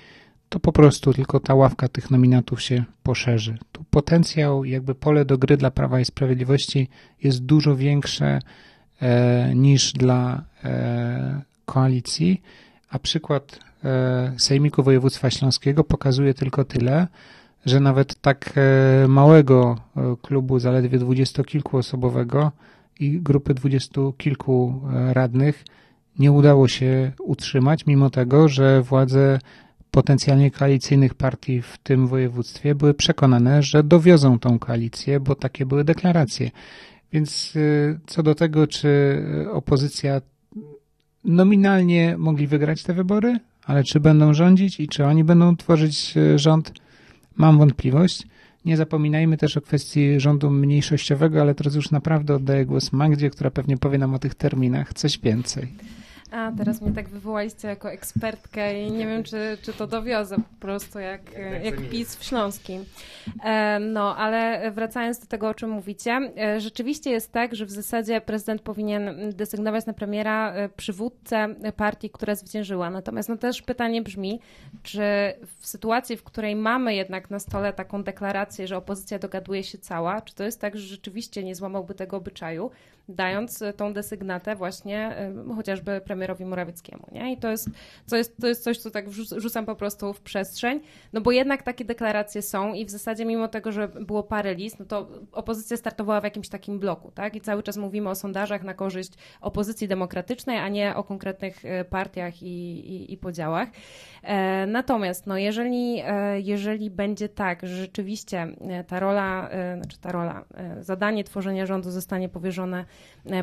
to po prostu tylko ta ławka tych nominatów się poszerzy. Tu potencjał, jakby pole do gry dla Prawa i Sprawiedliwości jest dużo większe e, niż dla e, koalicji, a przykład Sejmiku Województwa Śląskiego pokazuje tylko tyle, że nawet tak e, małego e, klubu, zaledwie dwudziestokilkuosobowego i grupy dwudziestu kilku e, radnych nie udało się utrzymać, mimo tego, że władze potencjalnie koalicyjnych partii w tym województwie były przekonane, że dowiozą tą koalicję, bo takie były deklaracje. Więc co do tego, czy opozycja nominalnie mogli wygrać te wybory, ale czy będą rządzić i czy oni będą tworzyć y, rząd, mam wątpliwość. Nie zapominajmy też o kwestii rządu mniejszościowego, ale teraz już naprawdę oddaję głos Magdzie, która pewnie powie nam o tych terminach coś więcej. A, teraz mnie tak wywołaliście jako ekspertkę i nie wiem, czy, czy to dowiozę po prostu jak, jak PiS w Śląskim. E, no, ale wracając do tego, o czym mówicie, e, rzeczywiście jest tak, że w zasadzie prezydent powinien desygnować na premiera e, przywódcę partii, która zwyciężyła. Natomiast no też pytanie brzmi, czy w sytuacji, w której mamy jednak na stole taką deklarację, że opozycja dogaduje się cała, czy to jest tak, że rzeczywiście nie złamałby tego obyczaju, dając tą desygnatę właśnie chociażby premierowi Morawieckiemu, nie? I to jest, jest, to jest coś, co tak rzucam po prostu w przestrzeń, no bo jednak takie deklaracje są i w zasadzie mimo tego, że było parę list, no to opozycja startowała w jakimś takim bloku, tak? I cały czas mówimy o sondażach na korzyść opozycji demokratycznej, a nie o konkretnych e, partiach i, i, i podziałach. E, natomiast, no jeżeli, e, jeżeli będzie tak, że rzeczywiście e, ta rola, e, znaczy ta rola, e, zadanie tworzenia rządu zostanie powierzone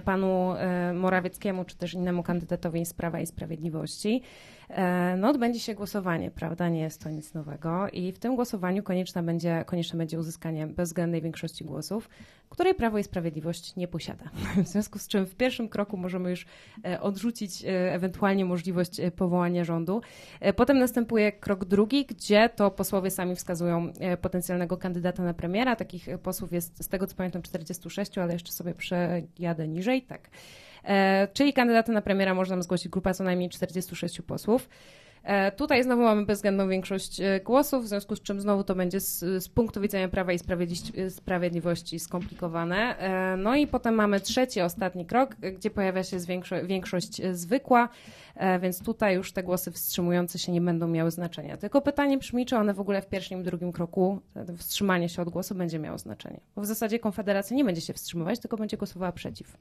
panu Morawieckiemu, czy też innemu kandydatowi z Prawa i Sprawiedliwości, e, no odbędzie się głosowanie, prawda? Nie jest to nic nowego i w tym głosowaniu konieczne będzie, konieczne będzie uzyskanie bezwzględnej większości głosów, której Prawo i Sprawiedliwość nie posiada. W związku z czym w pierwszym kroku możemy już e, odrzucić e, ewentualnie możliwość powołania rządu. Potem następuje krok drugi, gdzie to posłowie sami wskazują potencjalnego kandydata na premiera. Takich posłów jest z tego co pamiętam 46, ale jeszcze sobie przejadę niżej. Tak. E, czyli kandydaty na premiera można zgłosić grupa co najmniej 46 posłów. E, tutaj znowu mamy bezwzględną większość e, głosów, w związku z czym znowu to będzie z, z, punktu widzenia Prawa i Sprawiedliwości skomplikowane. No i potem mamy trzeci, ostatni krok, gdzie pojawia się większość zwykła, więc tutaj już te głosy wstrzymujące się nie będą miały znaczenia. Tylko pytanie brzmi, czy one w ogóle w pierwszym i drugim kroku wstrzymanie się od głosu będzie miało znaczenie. Bo w zasadzie Konfederacja nie będzie się wstrzymywać, tylko będzie głosowała przeciw.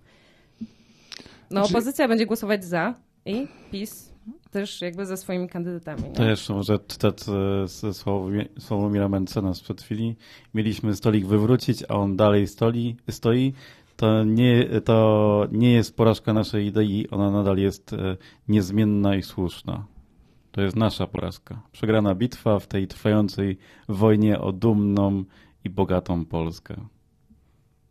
No znaczy... opozycja będzie głosować za i PiS też jakby ze swoimi kandydatami. Nie? To jeszcze może cytat ze Sławomira Mencena sprzed chwili. Mieliśmy stolik wywrócić, a on dalej stoi. stoi. To nie, to nie jest porażka naszej idei, ona nadal jest e, niezmienna i słuszna. To jest nasza porażka. Przegrana bitwa w tej trwającej wojnie o dumną i bogatą Polskę.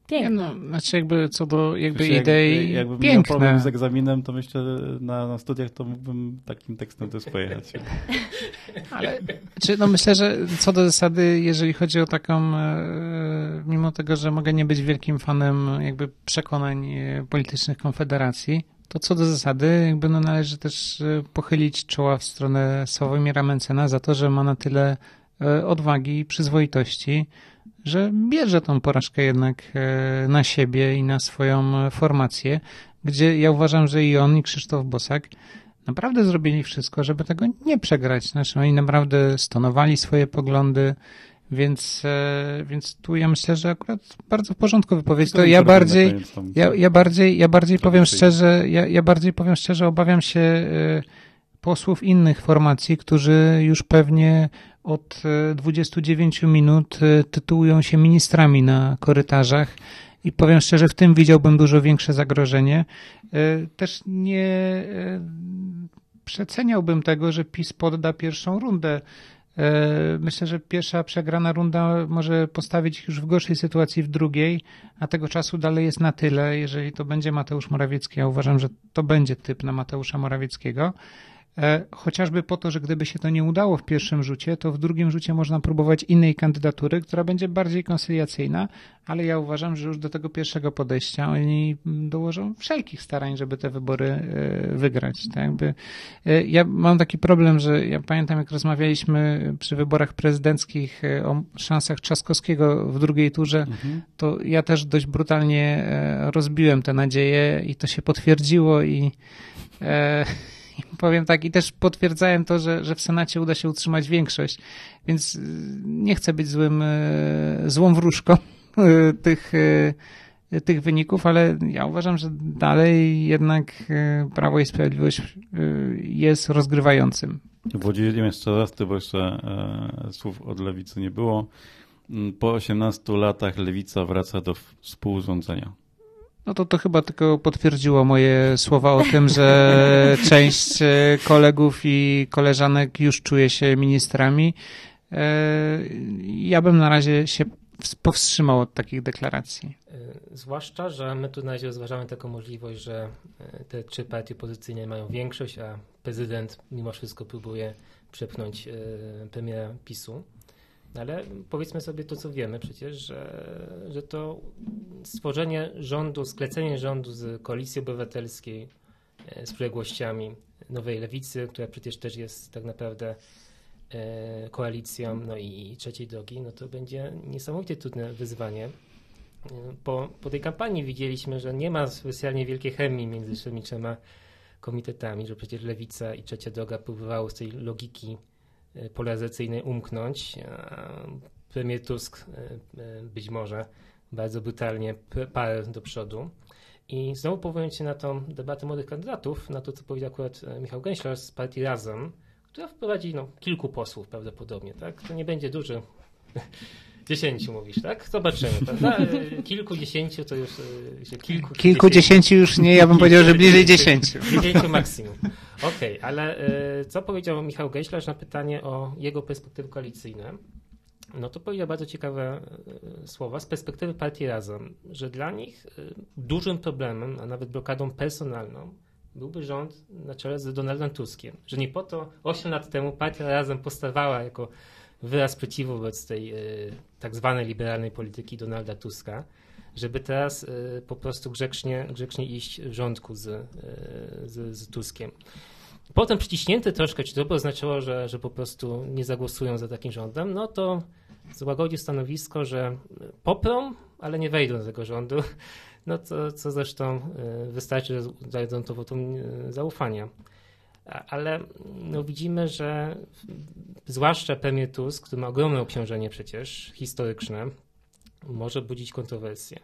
Piękne. No, znaczy jakby co do jakby znaczy, idei jak, jakbym piękne. miał problem z egzaminem, to myślę, na, na studiach to mógłbym takim tekstem też pojechać. Ale czy, no myślę, że co do zasady, jeżeli chodzi o taką, e, mimo tego, że mogę nie być wielkim fanem jakby przekonań e, politycznych Konfederacji, to co do zasady jakby no należy też e, pochylić czoła w stronę Sławomira Mencena za to, że ma na tyle odwagi i przyzwoitości, że bierze tą porażkę jednak e, na siebie i na swoją formację, gdzie ja uważam, że i on, i Krzysztof Bosak naprawdę zrobili wszystko, żeby tego nie przegrać. Znaczy, oni naprawdę stonowali swoje poglądy, więc, e, więc tu ja myślę, że akurat bardzo w porządku wypowiedź. To ja bardziej, ja, ja bardziej, ja bardziej powiem szczerze, ja, ja bardziej powiem szczerze, obawiam się e, posłów innych formacji, którzy już pewnie od 29 minut tytułują się ministrami na korytarzach. I powiem szczerze, w tym widziałbym dużo większe zagrożenie. Też nie przeceniałbym tego, że PiS podda pierwszą rundę. E, myślę, że pierwsza przegrana runda może postawić już w gorszej sytuacji w drugiej, a tego czasu dalej jest na tyle. Jeżeli to będzie Mateusz Morawiecki, ja uważam, że to będzie typ na Mateusza Morawieckiego, E, chociażby po to, że gdyby się to nie udało w pierwszym rzucie, to w drugim rzucie można próbować innej kandydatury, która będzie bardziej konsyliacyjna, ale ja uważam, że już do tego pierwszego podejścia oni dołożą wszelkich starań, żeby te wybory e, wygrać. Tak jakby, e, ja mam taki problem, że ja pamiętam, jak rozmawialiśmy przy wyborach prezydenckich o szansach Trzaskowskiego w drugiej turze, mhm. to ja też dość brutalnie rozbiłem te nadzieje i to się potwierdziło i powiem tak, i też potwierdzałem to, że, że w Senacie uda się utrzymać większość, więc y, nie chcę być złym, y, złą wróżką y, tych, tych wyników, ale ja uważam, że dalej jednak Prawo i Sprawiedliwość jest rozgrywającym. Włodzimierz raz, bo jeszcze e, słów od lewicy nie było. Mm, po 18 latach lewica wraca do współrządzenia. No to to chyba tylko potwierdziło moje słowa o tym, że część e, kolegów i koleżanek już czuje się ministrami. E, ja bym na razie się powstrzymał od takich deklaracji. E, zwłaszcza, że my tu na razie rozważamy taką możliwość, że te trzy partie opozycyjne mają większość, a prezydent mimo wszystko próbuje przepchnąć premiera PiSu. Ale powiedzmy sobie to, co wiemy przecież, że, że to stworzenie rządu, sklecenie rządu z koalicji obywatelskiej, e, z przyległościami nowej lewicy, która przecież też jest tak naprawdę e, koalicją, no i trzeciej drogi, no to będzie niesamowicie trudne wyzwanie. E, po, po tej kampanii widzieliśmy, że nie ma specjalnie wielkiej chemii między tymi trzema komitetami, że przecież lewica i trzecia droga próbowały z tej logiki polaryzacyjnej umknąć. Premier Tusk e, e, być może bardzo brutalnie parę do przodu. I znowu powołując się na tą debatę młodych kandydatów, na to, co powiedział akurat e, Michał Gęślar z partii Razem, która wprowadzi no, kilku posłów prawdopodobnie, tak? To nie będzie duży. Dziesięciu mówisz, tak? Zobaczymy, prawda? Kilkudziesięciu to już... Kilku, Kilkudziesięciu już nie, ja bym powiedział, że bliżej dziesięciu. Dziesięciu maksimum. Okej, okay, ale co powiedział Michał Gęślarz na pytanie o jego perspektywy koalicyjne? no to powiedział bardzo ciekawe e, słowa z perspektywy partii Razem, że dla nich e, dużym problemem, a nawet blokadą personalną byłby rząd na czele z Donaldem Tuskiem. Że nie po to 8 lat temu partia Razem postawała jako wyraz sprzeciwu wobec tej e, tak zwanej liberalnej polityki Donalda Tuska, żeby teraz po prostu grzecznie, grzecznie iść w rządku z, z, z Tuskiem. Potem przyciśnięty troszkę, czy to by oznaczało, że, że po prostu nie zagłosują za takim rządem, no to złagodził stanowisko, że poprą, ale nie wejdą do tego rządu, no to, co zresztą e, wystarczy, że dadzą to wotum e, zaufania. Ale no widzimy, że zwłaszcza premier Tusk, który ma ogromne obciążenie przecież historyczne, może budzić kontrowersje.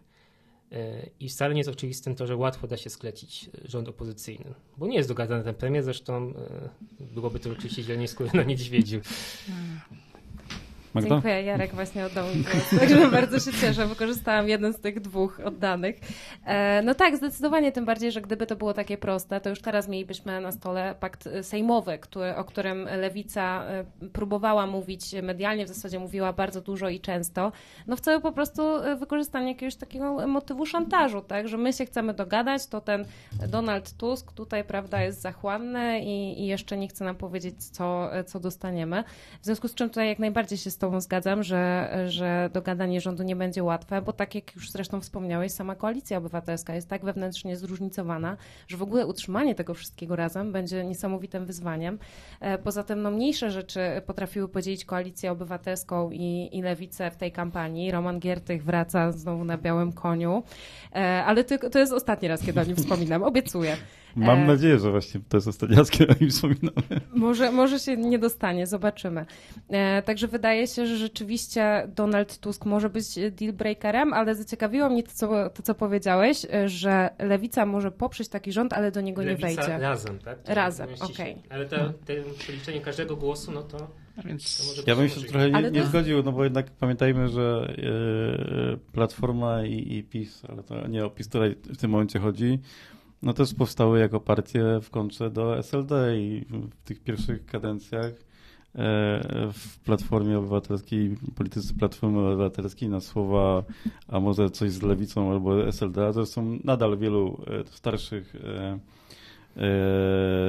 E, I wcale nie jest oczywistym to, że łatwo da się sklecić rząd opozycyjny, bo nie jest dogadany ten premier, zresztą byłoby to oczywiście dzielnie skóry na niedźwiedziu. Magda? Dziękuję, Jarek właśnie oddał mi głos, także bardzo się cieszę, wykorzystałam jeden z tych dwóch oddanych. E, no tak, zdecydowanie, tym bardziej, że gdyby to było takie proste, to już teraz mielibyśmy na stole pakt sejmowy, który, o którym Lewica e, próbowała mówić medialnie, w zasadzie mówiła bardzo dużo i często, no w celu po prostu e, wykorzystania jakiegoś takiego motywu szantażu, tak, że my się chcemy dogadać, to ten Donald Tusk tutaj, prawda, jest zachłanny i, i jeszcze nie chce nam powiedzieć, co, co dostaniemy. W związku z czym tutaj jak najbardziej się Tobą zgadzam, że, że dogadanie rządu nie będzie łatwe, bo tak jak już zresztą wspomniałeś, sama koalicja obywatelska jest tak wewnętrznie zróżnicowana, że w ogóle utrzymanie tego wszystkiego razem będzie niesamowitym wyzwaniem. E, poza tym no, mniejsze rzeczy potrafiły podzielić koalicję obywatelską i, i lewicę w tej kampanii. Roman Giertych wraca znowu na białym koniu, e, ale to, to jest ostatni raz, kiedy o nim wspominam, obiecuję. Mam e... nadzieję, że właśnie to jest ostatni raz, kiedy o nim wspominamy. Może, może się nie dostanie, zobaczymy. E, także wydaje się, się, że rzeczywiście Donald Tusk może być deal breakerem, ale zaciekawiło mnie to co, to, co powiedziałeś, że lewica może poprzeć taki rząd, ale do niego lewica nie wejdzie. razem, tak? Razem, okej. Okay. Ale to, to przeliczenie każdego głosu, no to więc ja bym się trochę nie, nie, zgodził, no bo jednak pamiętajmy, że yy, Platforma i, i, PiS, ale to nie o PiS tutaj w tym momencie chodzi, no też powstały jako partie w kontrze do SLD i w tych pierwszych kadencjach e, w Platformie Obywatelskiej, politycy Platformy Obywatelskiej na słowa, a może coś z Lewicą albo SLD, a zresztą nadal wielu e, starszych e,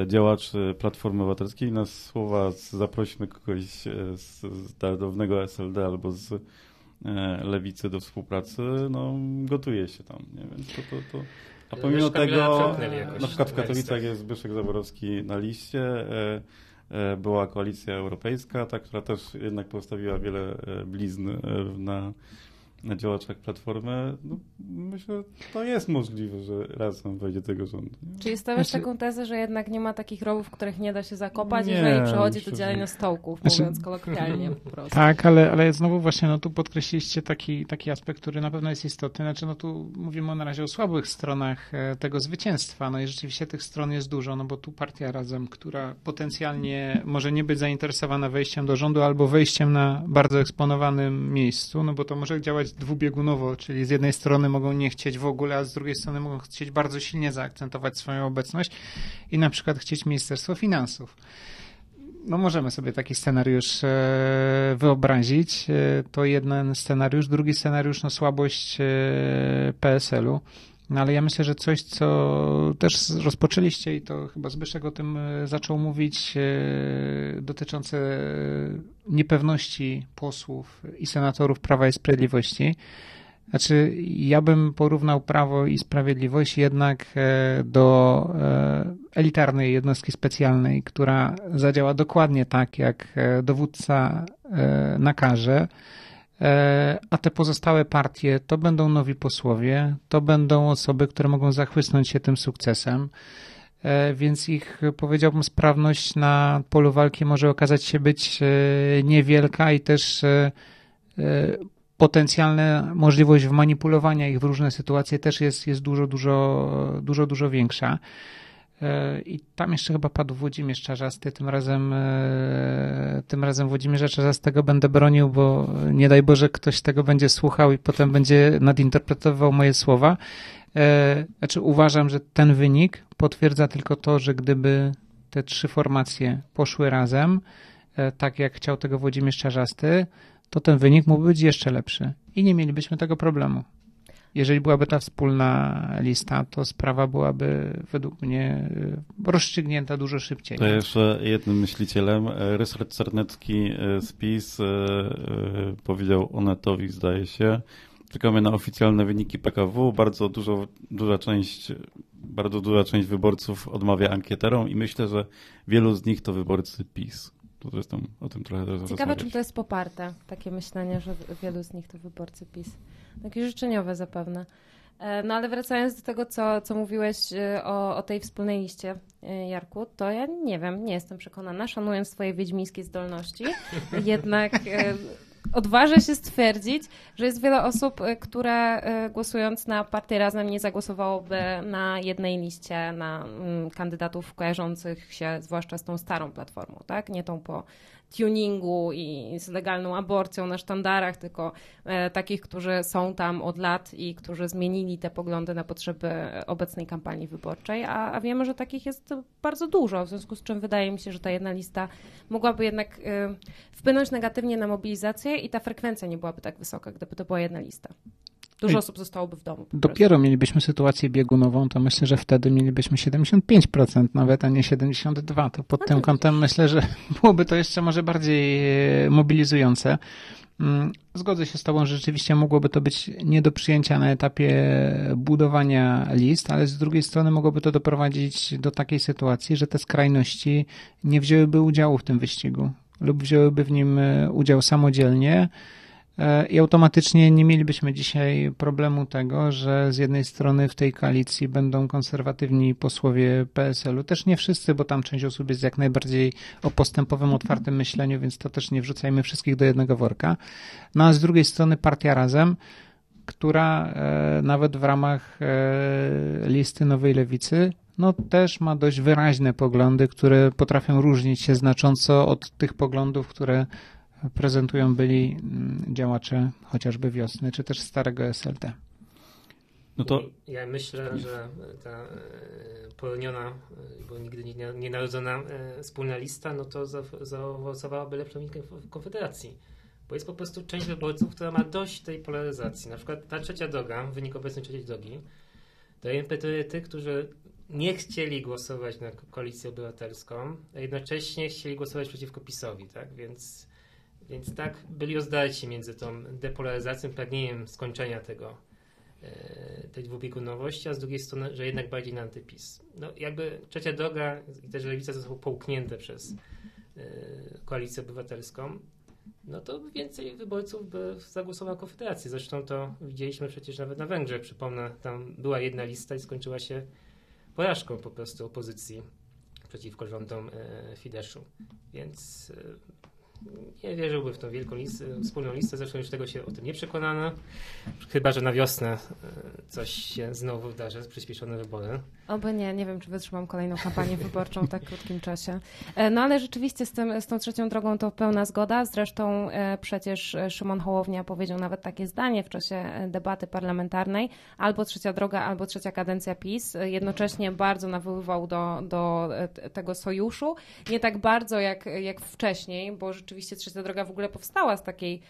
działaczy Platformy Obywatelskiej na słowa zaprośmy kogoś z, z dawnego SLD albo z Lewicy do współpracy, no gotuje się tam, nie? więc to, to, to a pomimo tego, na przykład w Katowicach jest Zbyszek Zaborowski na liście, e, e, była koalicja europejska, ta, która też jednak postawiła wiele e, blizn na na działaczach Platformy, no, myślę, to jest możliwe, że razem wejdzie tego rządu. Nie? Czyli stawiasz znaczy... taką tezę, że jednak nie ma takich rowów, których nie da się zakopać, nie, jeżeli przychodzi myślę, do dzielenia że... stołków, znaczy... mówiąc kolokwialnie po prostu. Tak, ale, ale znowu właśnie no, tu podkreśliliście taki, taki aspekt, który na pewno jest istotny. Znaczy, no tu mówimy na razie o słabych stronach e, tego zwycięstwa, no i rzeczywiście tych stron jest dużo, no bo tu partia Razem, która potencjalnie może nie być zainteresowana wejściem do rządu albo wejściem na bardzo eksponowanym miejscu, no bo to może działać dwubiegunowo, czyli z jednej strony mogą nie chcieć w ogóle, a z drugiej strony mogą chcieć bardzo silnie zaakcentować swoją obecność i na przykład chcieć Ministerstwo Finansów. No możemy sobie taki scenariusz e, wyobrazić. E, to jeden scenariusz. Drugi scenariusz, no słabość e, PSL-u. No ale ja myślę, że coś, co też rozpoczęliście i to chyba Zbyszek o tym e, zaczął mówić, e, dotyczące niepewności posłów i senatorów Prawa i Sprawiedliwości. Znaczy, ja bym porównał Prawo i Sprawiedliwość jednak e, do elitarnej jednostki specjalnej, która zadziała dokładnie tak, jak dowódca nakaże E, a te pozostałe partie to będą nowi posłowie, to będą osoby, które mogą zachłysnąć się tym sukcesem, e, więc ich, powiedziałbym, sprawność na polu walki może okazać się być e, niewielka i też potencjalna możliwość wmanipulowania ich w różne sytuacje też jest, jest dużo, dużo, dużo, dużo większa. E, I tam jeszcze chyba padł Włodzimierz Czarzasty. Tym razem, e, tym razem Włodzimierza Czarzastego będę bronił, bo nie daj Boże ktoś tego będzie słuchał i potem będzie nadinterpretował moje słowa. E, znaczy uważam, że ten wynik potwierdza tylko to, że gdyby te trzy formacje poszły razem, tak jak chciał tego Włodzimierz Czarzasty, to ten wynik mógłby być jeszcze lepszy i nie mielibyśmy tego problemu jeżeli byłaby ta wspólna lista, to sprawa byłaby według mnie e, rozstrzygnięta dużo szybciej. To jeszcze jednym myślicielem, e, Ryszard Czarnecki e, z PiS powiedział Onetowi, zdaje się, czekamy na oficjalne wyniki PKW, bardzo dużo, duża część bardzo duża część wyborców odmawia ankieterom i myślę, że wielu z nich to wyborcy PiS. To zresztą o tym trochę Ciekawe, czym to jest poparte, takie myślenie, że wielu z nich to wyborcy PiS. Takie życzeniowe zapewne. E, no ale wracając do tego, co, co mówiłeś e, o, o tej wspólnej liście, e, Jarku, to ja nie wiem, nie jestem przekonana, szanując swoje wiedźmińskie zdolności, jednak odważę się stwierdzić, że jest wiele osób, które głosując na partię Razem nie zagłosowałoby na jednej liście na mm, kandydatów kojarzących się zwłaszcza z tą starą platformą, tak? Nie tą po tuningu i z legalną aborcją na sztandarach, tylko e, takich, którzy są tam od lat i którzy zmienili te poglądy na potrzeby obecnej kampanii wyborczej, a, a wiemy, że takich jest bardzo dużo, w związku z czym wydaje mi się, że ta jedna lista mogłaby jednak e, wpłynąć negatywnie na mobilizację i ta frekwencja nie byłaby tak wysoka, gdyby to była jedna lista. Dużo osób zostałoby w domu. Dopiero mielibyśmy sytuację biegunową, to myślę, że wtedy mielibyśmy 75% nawet, a nie 72%. To pod no tym kątem myślę, że byłoby to jeszcze może bardziej e, mobilizujące. Mm, zgodzę się z Tobą, że rzeczywiście mogłoby to być nie do przyjęcia na etapie budowania list, ale z drugiej strony mogłoby to doprowadzić do takiej sytuacji, że te skrajności nie wzięłyby udziału w tym wyścigu lub wzięłyby w nim e, udział samodzielnie i automatycznie nie mielibyśmy dzisiaj problemu tego, że z jednej strony w tej koalicji będą konserwatywni posłowie PSL-u, też nie wszyscy, bo tam część osób jest jak najbardziej o postępowym, otwartym myśleniu, więc to też nie wrzucajmy wszystkich do jednego worka. No a z drugiej strony partia Razem, która e, nawet w ramach e, listy Nowej Lewicy no też ma dość wyraźne poglądy, które potrafią różnić się znacząco od tych poglądów, które prezentują byli mm, działacze chociażby wiosny, czy też starego SLD. No to... Ja myślę, że ta e, poloniona, bo nigdy nie, nie narodzona wspólna lista, no to zaowocowałaby lepszą Konfederacji bo jest po prostu część wyborców, która ma dość tej polaryzacji. Na przykład ta trzecia droga, wynik obecnej trzeciej drogi, to impetuje tych, którzy nie chcieli głosować na koalicję obywatelską, a jednocześnie chcieli głosować przeciwko PiSowi, tak? Więc, więc tak byli rozdarci między tą depolaryzacją, pragnieniem skończenia tego, e, tej dwubiegunowości, a z drugiej strony, że jednak bardziej na antypis. No jakby trzecia droga i też lewica zostały połknięte przez e, koalicję obywatelską, no to więcej wyborców by zagłosowało Konfederacji. Zresztą to widzieliśmy przecież nawet na Węgrzech. Przypomnę, tam była jedna lista i skończyła się porażką po prostu opozycji przeciwko rządom e, Fideszu. Więc nie wierzyłby w tą wielką listę, wspólną listę, zresztą już tego się o tym nie przekonano. Chyba, że na wiosnę e, coś się znowu wydarzy, przyspieszone wybory. Oby nie, nie wiem, czy wytrzymam kolejną kampanię wyborczą w tak krótkim czasie. E, no ale rzeczywiście z, tym, z tą trzecią drogą to pełna zgoda. Zresztą e, przecież Szymon Hołownia powiedział nawet takie zdanie w czasie debaty parlamentarnej, albo trzecia droga, albo trzecia kadencja PiS. Jednocześnie bardzo nawoływał do, do tego sojuszu. Nie tak bardzo jak, jak wcześniej, bo rzeczywiście rzeczywiście Trzecia Droga w ogóle powstała z takiej,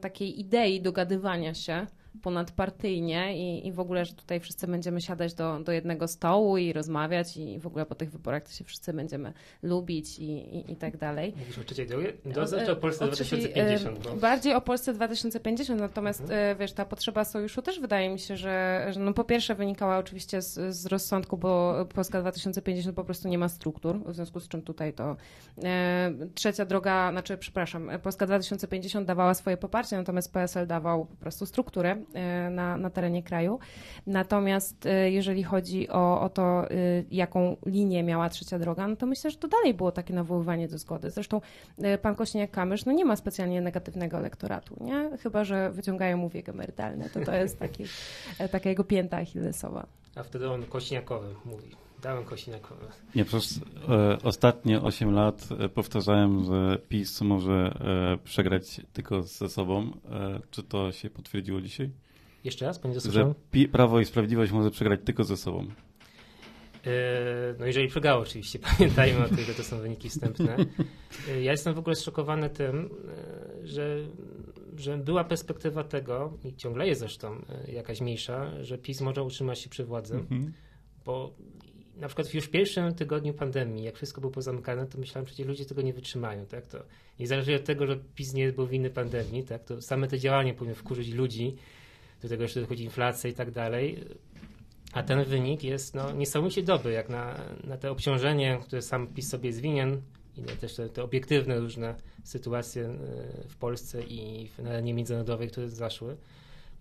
takiej idei dogadywania się ponadpartyjnie i, i w ogóle, że tutaj wszyscy będziemy siadać do, do jednego stołu i rozmawiać i w ogóle po tych wyborach to się wszyscy będziemy lubić i, i, i tak dalej. Mówisz o trzeciej drodze, czy o Polsce o 2050? Bo... Bardziej o Polsce 2050, natomiast mhm. wiesz, ta potrzeba sojuszu też wydaje mi się, że, że no po pierwsze wynikała oczywiście z, z rozsądku, bo Polska 2050 po prostu nie ma struktur, w związku z czym tutaj to e, trzecia droga, znaczy przepraszam, Polska 2050 dawała swoje poparcie, natomiast PSL dawał po prostu strukturę E, na, na terenie kraju. Natomiast e, jeżeli chodzi o, o to, e, jaką linię miała trzecia droga, no to myślę, że to dalej było takie nawoływanie do zgody. Zresztą pan Kośniak-Kamysz no nie ma specjalnie negatywnego elektoratu, nie? Chyba, że wyciągają mu wiek emerytalny. To to jest taki, taka jego pięta achillesowa. A wtedy on Kośniakowy mówi. Dałem Kosiniakowy. Nie, przez e, ostatnie 8 lat e, powtarzałem, że PiS może e, przegrać tylko ze sobą. E, czy to się potwierdziło dzisiaj? Jeszcze raz, panie Że Prawo i Sprawiedliwość może przegrać tylko ze sobą. E, no jeżeli przegrało oczywiście, pamiętajmy o tym, że to są wyniki wstępne. E, ja jestem w ogóle zszokowany tym, że, że była perspektywa tego, i ciągle jest zresztą jakaś mniejsza, że PiS może utrzymać się przy władzy, mhm. bo na przykład już w pierwszym tygodniu pandemii, jak wszystko było pozamykane, to myślałem, że przecież ludzie tego nie wytrzymają, tak? To niezależnie od tego, że PiS nie był winny pandemii, tak? To same te działania powinny wkurzyć ludzi, do tego jeszcze dochodzi inflacja i tak dalej. A ten wynik jest no, niesamowicie dobry, jak na, na te obciążenie, które sam PiS sobie jest winien i też te, te obiektywne różne sytuacje e, w Polsce i na arenie międzynarodowej, które zaszły.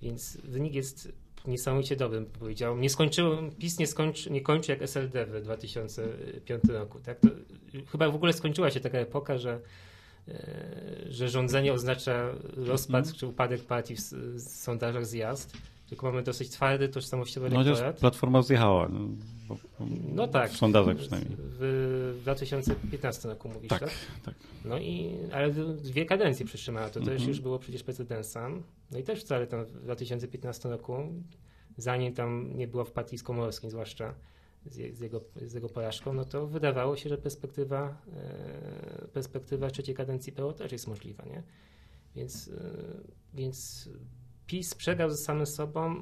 Więc wynik jest niesamowicie dobrym powiedział. Nie skończył, PiS nie, skończy, nie kończy jak SLD w 2005 roku. Tak? To, chyba w ogóle skończyła się taka epoka, że, e, że rządzenie oznacza rozpad mm. czy upadek partii w, w sondażach zjazd tylko mamy dosyć twardy, tożsamościowy no, elektorat. Platforma zjechała. No, no tak. W sondażach przynajmniej. W, w 2015 roku mówisz, tak? Tak, tak. No i, ale dwie kadencje przytrzymała, to też mhm. już było przecież precedensem. No i też wcale tam w 2015 roku, zanim tam nie było w partii z Komorskim zwłaszcza, z, jego, z jego porażką, no to wydawało się, że perspektywa, e, perspektywa trzeciej kadencji PO też jest możliwa, nie? Więc, e, więc PiS przegrał ze samym sobą.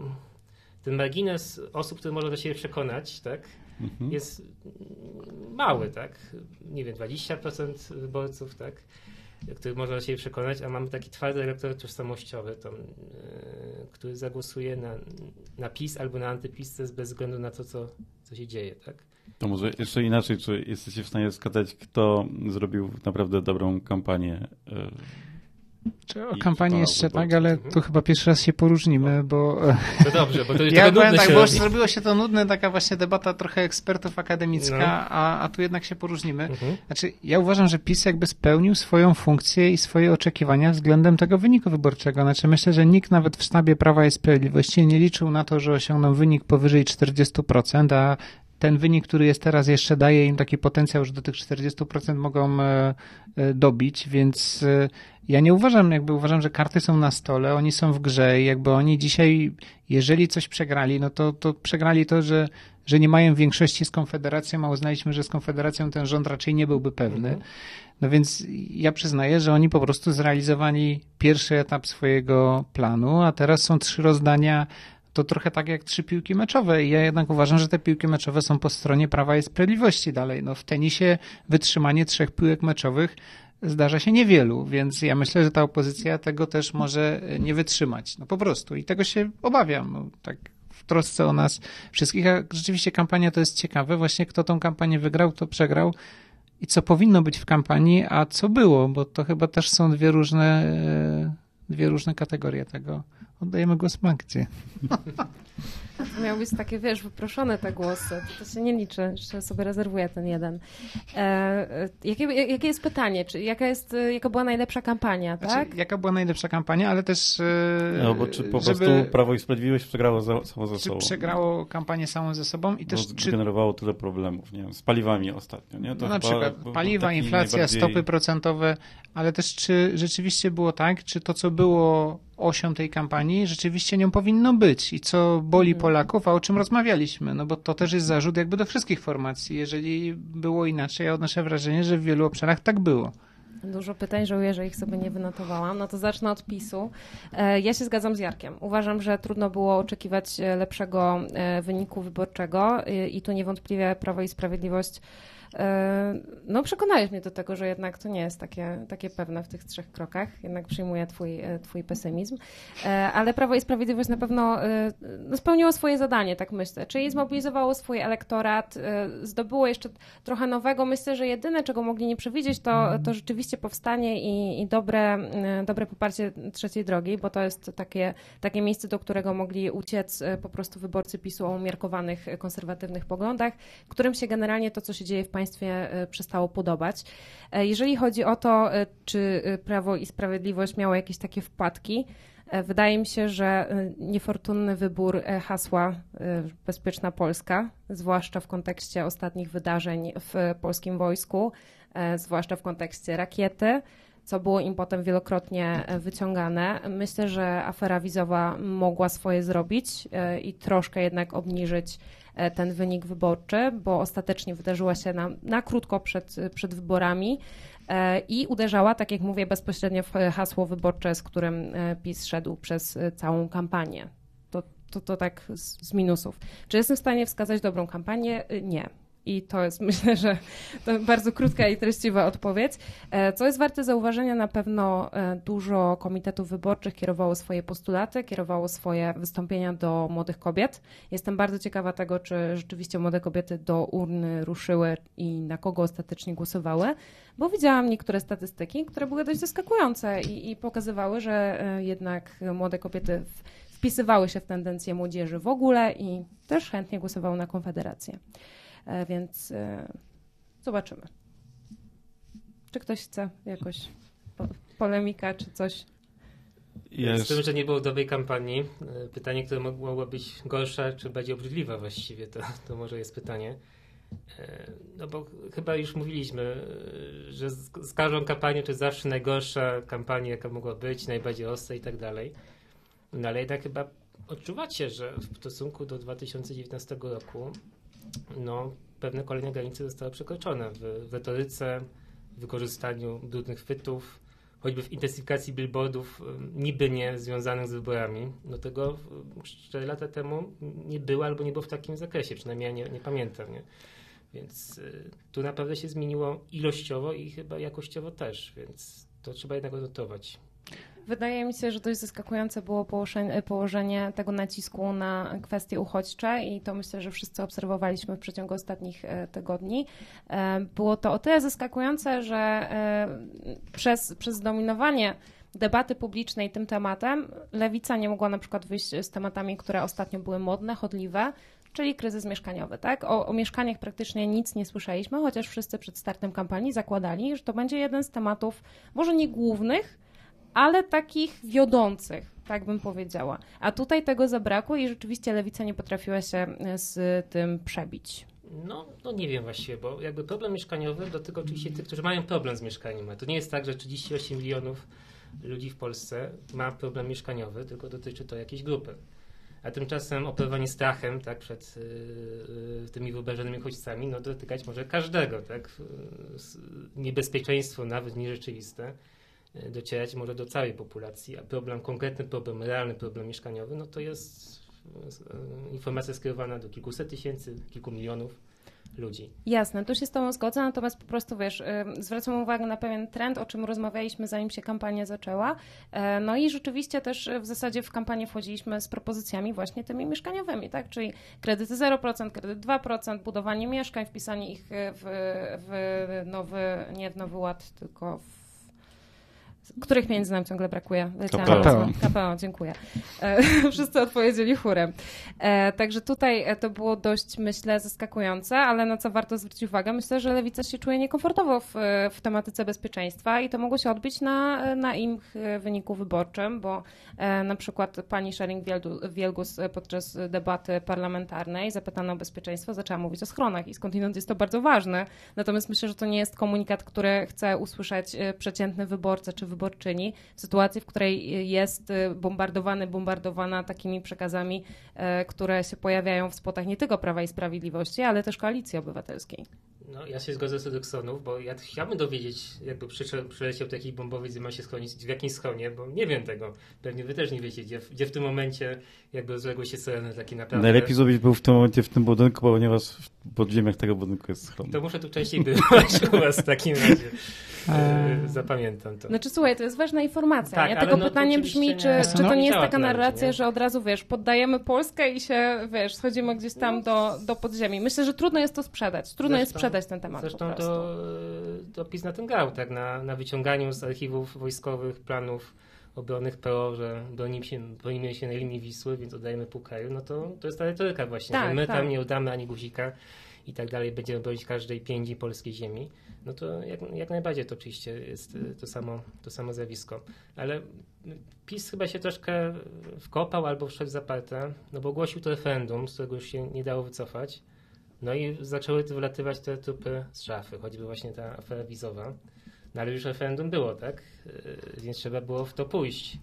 Ten margines osób, które można do siebie przekonać, tak, mhm. jest mały, tak? Nie wiem, 20% wyborców, tak? Który można do siebie przekonać, a mamy taki twardy elektorat tożsamościowy, tam, yy, który zagłosuje na, na PiS albo na antypis bez względu na to, co, co się dzieje, tak? To może jeszcze inaczej, czy jesteście w stanie wskazać, kto zrobił naprawdę dobrą kampanię? Yy o kampanii jeszcze tak, ale tu chyba pierwszy raz się poróżnimy, bo... To dobrze, bo to jest ja powiem tak, bo już zrobiło się to nudne, taka właśnie debata trochę ekspertów akademicka, no. a, a tu jednak się poróżnimy. Mhm. Znaczy, ja uważam, że PiS jakby spełnił swoją funkcję i swoje oczekiwania względem tego wyniku wyborczego. Znaczy, myślę, że nikt nawet w sztabie Prawa i Sprawiedliwości nie liczył na to, że osiągną wynik powyżej 40%, a ten wynik, który jest teraz, jeszcze daje im taki potencjał, że do tych 40% mogą e, e, dobić, więc e, ja nie uważam, jakby uważam, że karty są na stole, oni są w grze i jakby oni dzisiaj, jeżeli coś przegrali, no to, to przegrali to, że, że nie mają większości z Konfederacją, a uznaliśmy, że z Konfederacją ten rząd raczej nie byłby pewny. Mhm. No więc ja przyznaję, że oni po prostu zrealizowali pierwszy etap swojego planu, a teraz są trzy rozdania to trochę tak jak trzy piłki meczowe. I ja jednak uważam, że te piłki meczowe są po stronie Prawa i Sprawiedliwości dalej. No, w tenisie wytrzymanie trzech piłek meczowych zdarza się niewielu, więc ja myślę, że ta opozycja tego też może nie wytrzymać. No po prostu. I tego się obawiam. No, tak w trosce o nas wszystkich. A rzeczywiście kampania to jest ciekawe. Właśnie kto tą kampanię wygrał, to przegrał. I co powinno być w kampanii, a co było, bo to chyba też są dwie różne, e, dwie różne kategorie tego. Oddajemy głos Magdzie. To miał być takie, wiesz, wyproszone te głosy. To się nie liczy, jeszcze sobie rezerwuję ten jeden. E, e jakie, jakie jest pytanie? Czy jaka, jest, jaka była najlepsza kampania, znaczy, tak? Jaka była najlepsza kampania, ale też... E, no, bo czy po żeby, prostu Prawo i Sprawiedliwość przegrało za, samo ze sobą? Czy przegrało kampanię samą ze sobą i też... No, czy generowało tyle problemów, nie wiem, z paliwami ostatnio, nie? To no, na przykład paliwa, inflacja, najbardziej... stopy procentowe, ale też czy rzeczywiście było tak, czy to, co było osią tej kampanii rzeczywiście nią powinno być i co boli mhm. Polaków, a o czym rozmawialiśmy, no bo to też jest zarzut jakby do wszystkich formacji. Jeżeli było inaczej, ja odnoszę wrażenie, że w wielu obszarach tak było. Dużo pytań, żałuję, że ich sobie nie wynotowałam. No to zacznę od PiSu. E, ja się zgadzam z Jarkiem. Uważam, że trudno było oczekiwać e, lepszego e, wyniku wyborczego i tu niewątpliwie Prawo i Sprawiedliwość no przekonałeś mnie do tego, że jednak to nie jest takie, takie pewne w tych trzech krokach. Jednak przyjmuję twój, e, twój pesymizm. E, ale Prawo i Sprawiedliwość na pewno no, spełniło swoje zadanie, tak myślę. Czyli zmobilizowało swój elektorat, zdobyło jeszcze trochę nowego. Myślę, że jedyne, czego mogli nie przewidzieć, to, to rzeczywiście powstanie i, i dobre, dobre poparcie trzeciej drogi, bo to jest takie, takie miejsce, do którego mogli uciec po prostu wyborcy PiSu o umiarkowanych, konserwatywnych poglądach, którym się generalnie to, co się dzieje w państwie, państwie e, przestało podobać. E, jeżeli chodzi o to, e, czy Prawo i Sprawiedliwość miało jakieś takie wpadki, Wydaje mi się, że niefortunny wybór hasła Bezpieczna Polska, zwłaszcza w kontekście ostatnich wydarzeń w polskim wojsku, zwłaszcza w kontekście rakiety, co było im potem wielokrotnie wyciągane. Myślę, że afera wizowa mogła swoje zrobić i troszkę jednak obniżyć ten wynik wyborczy, bo ostatecznie wydarzyła się na, na krótko przed, przed wyborami e, i uderzała, tak jak mówię, bezpośrednio w hasło wyborcze, z którym e, PiS szedł przez całą kampanię. To, to, to tak z, z minusów. Czy jestem w stanie wskazać dobrą kampanię? Nie. I to jest, myślę, że to bardzo krótka i treściwa odpowiedź. E, co jest warte zauważenia, na pewno e, dużo komitetów wyborczych kierowało swoje postulaty, kierowało swoje wystąpienia do młodych kobiet. Jestem bardzo ciekawa tego, czy rzeczywiście młode kobiety do urny ruszyły i na kogo ostatecznie głosowały, bo widziałam niektóre statystyki, które były dość zaskakujące i, i pokazywały, że e, jednak młode kobiety wpisywały się w tendencje młodzieży w ogóle i też chętnie głosowały na Konfederację. E, więc e, zobaczymy. Czy ktoś chce jakoś polemika czy coś? Yes. Z tym, że nie było dobrej kampanii, e, pytanie, które mogło być gorsze, czy bardziej obrzydliwe właściwie, to, to może jest pytanie. No bo chyba już mówiliśmy, że z, z każdą kampanią to jest zawsze najgorsza kampania, jaka mogła być, najbardziej ostra i tak dalej. No ale jednak chyba odczuwacie, że w stosunku do 2019 roku no, pewne kolejne granice zostały przekroczone w, retoryce, w wykorzystaniu brudnych chwytów, choćby w intensyfikacji billboardów niby nie związanych z wyborami. No tego 4 lata temu nie było albo nie było w takim zakresie, przynajmniej ja nie, nie pamiętam. Nie? Więc y, tu naprawdę się zmieniło ilościowo i chyba jakościowo też, więc to trzeba jednak odnotować. Wydaje mi się, że dość zaskakujące było położenie, tego nacisku na kwestie uchodźcze i to myślę, że wszyscy obserwowaliśmy w przeciągu ostatnich e, tygodni. E, było to o tyle zaskakujące, że e, przez, przez dominowanie debaty publicznej tym tematem, lewica nie mogła na przykład wyjść z tematami, które ostatnio były modne, chodliwe, czyli kryzys mieszkaniowy. Tak? O, o, mieszkaniach praktycznie nic nie słyszeliśmy, chociaż wszyscy przed startem kampanii zakładali, że to będzie jeden z tematów, może nie głównych, ale takich wiodących, tak bym powiedziała. A tutaj tego zabrakło i rzeczywiście lewica nie potrafiła się z tym przebić. No, no nie wiem właściwie, bo jakby problem mieszkaniowy dotyczy oczywiście tych, którzy mają problem z mieszkaniem. To nie jest tak, że 38 milionów ludzi w Polsce ma problem mieszkaniowy, tylko dotyczy to jakiejś grupy. A tymczasem operowanie strachem tak, przed y, tymi wyobrażonymi uchodźcami no, dotykać może każdego. Tak? Niebezpieczeństwo, nawet nierzeczywiste, docierać może do całej populacji, a problem, konkretny problem, realny problem mieszkaniowy, no to jest y, informacja skierowana do kilkuset tysięcy, kilku milionów ludzi. Jasne, tu się z Tobą zgodzę, natomiast po prostu wiesz, zwracam uwagę na pewien trend, o czym rozmawialiśmy zanim się kampania zaczęła. E, no i rzeczywiście też w zasadzie w kampanię wchodziliśmy z propozycjami właśnie tymi mieszkaniowymi, tak? Czyli kredyty 0%, kredyt 2%, budowanie mieszkań, wpisanie ich w, w nowy, nie w nowy ład, tylko w Których pieniędzy nam ciągle brakuje? KPO. KPO, dziękuję. E, wszyscy odpowiedzieli chórem. E, także tutaj e, to było dość, myślę, zaskakujące, ale na co warto zwrócić uwagę, myślę, że lewica się czuje niekomfortowo w, w tematyce bezpieczeństwa i to mogło się odbić na, na im wyniku wyborczym, bo na przykład pani Szering-Wielgus podczas debaty parlamentarnej zapytana o bezpieczeństwo zaczęła mówić o schronach i skądinąd jest to bardzo ważne. Natomiast myślę, że to nie jest komunikat, który chce usłyszeć przeciętny wyborca czy wyborczyni w sytuacji, w której jest y, bombardowany, bombardowana takimi przekazami, e, które się pojawiają w spotach nie tylko Prawa i Sprawiedliwości, ale też Koalicji Obywatelskiej. No, ja się zgodzę z Edeksonów, bo ja chciałbym dowiedzieć, jakby przyleciał taki bombowiec i ma się schronić w jakimś schronie, bo nie wiem tego. Pewnie wy też nie wiecie, gdzie, gdzie w tym momencie jakby rozległy się syreny taki naprawdę. Najlepiej zrobić był w tym momencie w tym budynku, ponieważ w podziemiach tego budynku jest schron. To muszę tu częściej bywać u was w takim razie. E, zapamiętam to. Znaczy słuchaj, to jest ważna informacja. Tak, nie? Tego no, pytanie brzmi, czy, czy to nie jest taka narracja, nie? że od razu, wiesz, poddajemy Polskę i się, wiesz, schodzimy gdzieś tam do, do podziemi. Myślę, że trudno jest to sprzedać. Trudno zresztą, jest sprzedać temat Zresztą to, to PiS na tym grał, tak, na, na wyciąganiu z archiwów wojskowych planów obronnych PO, że bronimy się, bronimy się na linii Wisły, więc oddajemy pół kraju, no to, to jest ta retoryka właśnie, tak, my tak. tam nie oddamy ani guzika i tak dalej, będziemy bronić każdej pięści polskiej ziemi no to jak, jak najbardziej to oczywiście jest y, to samo, to samo zjawisko. Ale PiS chyba się troszkę wkopał albo wszedł w zaparte, no bo ogłosił to referendum, z którego już się nie dało wycofać. No i zaczęły wylatywać te trupy z szafy, choćby właśnie ta afera wizowa. No ale już referendum było, tak? Y, więc trzeba było w to pójść.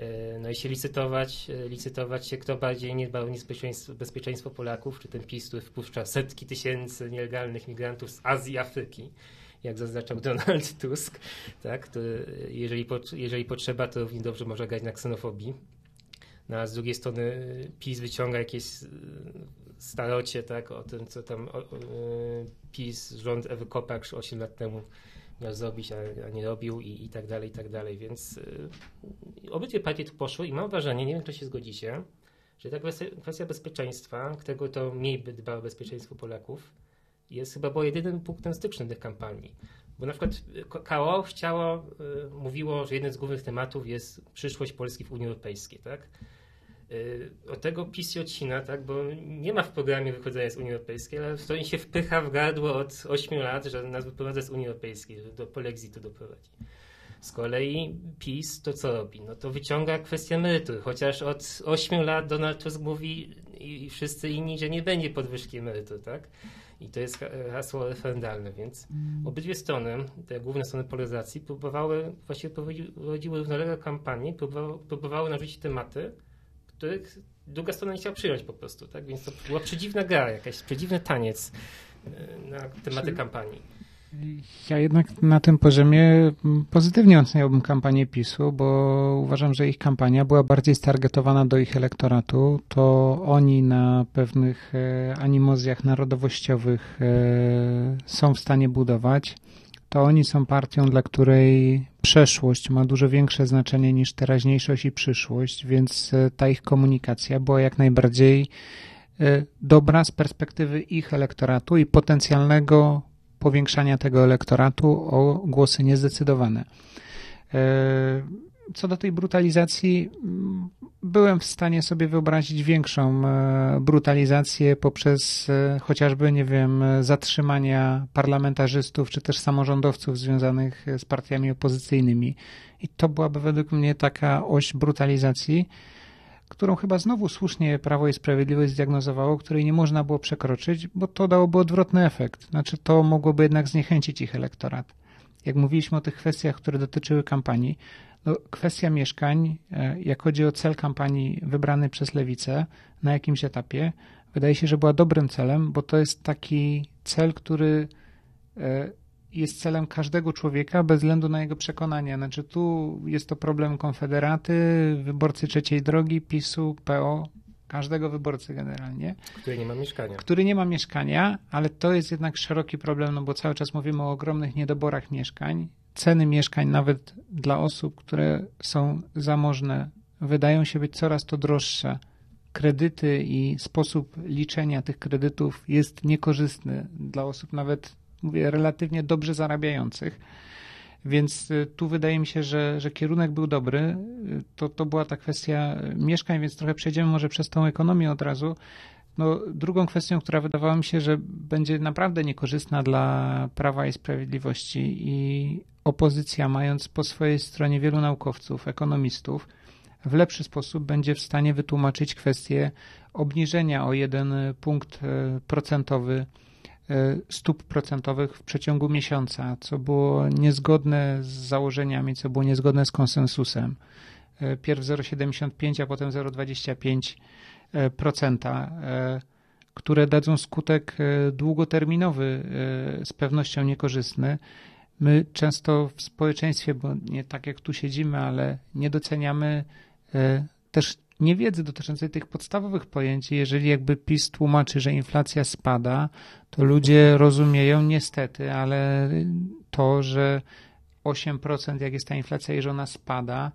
Y, no i się licytować, licytować się, kto bardziej nie dbał o bezpieczeństwo, bezpieczeństwo Polaków, czy ten PiS, który wpuszcza setki tysięcy nielegalnych migrantów z Azji Afryki, jak zaznaczał Donald Tusk, tak, jeżeli, jeżeli potrzeba, to równie dobrze może grać na ksenofobii. No, a z drugiej strony PiS wyciąga jakieś y, starocie, tak, o tym, co tam o, o, PiS, rząd Ewy Kopacz 8 lat temu miał zrobić, a, nie robił i, i tak dalej, i tak dalej. Więc y, obydwie partie tu poszły i mam wrażenie, nie wiem, czy się zgodzicie, że ta kwestia, bezpieczeństwa, którego to mniej by dba o bezpieczeństwo Polaków, jest chyba było jedynym punktem stycznym tych kampanii. Bo na przykład KO chciało, y, mówiło, że jeden z głównych tematów jest przyszłość Polski w Unii Europejskiej, tak? Y, od tego PiS się odcina, tak, bo nie ma w programie wychodzenia z Unii Europejskiej, ale to się wpycha w gardło od 8 lat, że nas wyprowadza z Unii Europejskiej, że do polexitu doprowadzi. Z kolei PiS to co robi? No to wyciąga kwestię emerytur, chociaż od 8 lat Donald Tusk mówi i wszyscy inni, że nie będzie podwyżki emerytur, tak? I to jest hasło referendalne, więc obydwie strony, te główne strony polaryzacji, próbowały, właściwie prowadziły równolegle kampanii, próbowały, próbowały narzucić tematy, których druga strona nie chciała przyjąć po prostu, tak? Więc to była przedziwna gra, jakaś przedziwny taniec e, na tematy kampanii. Ja jednak na tym poziomie pozytywnie oceniałbym kampanię PiSu, bo uważam, że ich kampania była bardziej stargetowana do ich elektoratu. To oni na pewnych e, animozjach narodowościowych e, są w stanie budować to oni są partią, dla której przeszłość ma dużo większe znaczenie niż teraźniejszość i przyszłość, więc e, ta ich komunikacja była jak najbardziej e, dobra z perspektywy ich elektoratu i potencjalnego powiększania tego elektoratu o głosy niezdecydowane. E, co do tej brutalizacji, mm, byłem w stanie sobie wyobrazić większą e, brutalizację poprzez e, chociażby, nie wiem, zatrzymania parlamentarzystów czy też samorządowców związanych z partiami opozycyjnymi. I to byłaby według mnie taka oś brutalizacji, którą chyba znowu słusznie Prawo i Sprawiedliwość zdiagnozowało, której nie można było przekroczyć, bo to dałoby odwrotny efekt. Znaczy, to mogłoby jednak zniechęcić ich elektorat. Jak mówiliśmy o tych kwestiach, które dotyczyły kampanii, no, kwestia mieszkań, e, jak chodzi o cel kampanii wybrany przez lewicę na jakimś etapie, wydaje się, że była dobrym celem, bo to jest taki cel, który e, jest celem każdego człowieka bez względu na jego przekonania. Znaczy tu jest to problem Konfederaty, wyborcy trzeciej drogi, PiSu, PO, każdego wyborcy generalnie. Który nie ma mieszkania. Który nie ma mieszkania, ale to jest jednak szeroki problem, no bo cały czas mówimy o ogromnych niedoborach mieszkań. Ceny mieszkań nawet dla osób, które są zamożne, wydają się być coraz to droższe. Kredyty i sposób liczenia tych kredytów jest niekorzystny dla osób nawet mówię, relatywnie dobrze zarabiających. Więc y, tu wydaje mi się, że, że kierunek był dobry. Y, to, to była ta kwestia mieszkań, więc trochę przejdziemy może przez tą ekonomię od razu. No, drugą kwestią, która wydawała mi się, że będzie naprawdę niekorzystna dla Prawa i Sprawiedliwości i opozycja, mając po swojej stronie wielu naukowców, ekonomistów, w lepszy sposób będzie w stanie wytłumaczyć kwestię obniżenia o jeden punkt y, procentowy E, stóp procentowych w przeciągu miesiąca, co było niezgodne z założeniami, co było niezgodne z konsensusem. E, pierw 0,75, a potem 0,25%, e, które dadzą skutek długoterminowy, z pewnością niekorzystny. My często w społeczeństwie, bo nie tak jak tu siedzimy, ale nie doceniamy też niewiedzy dotyczącej tych podstawowych pojęć. Jeżeli jakby PiS tłumaczy, że inflacja spada, to ludzie rozumieją niestety, ale to, że 8% jak jest ta inflacja i że ona spada,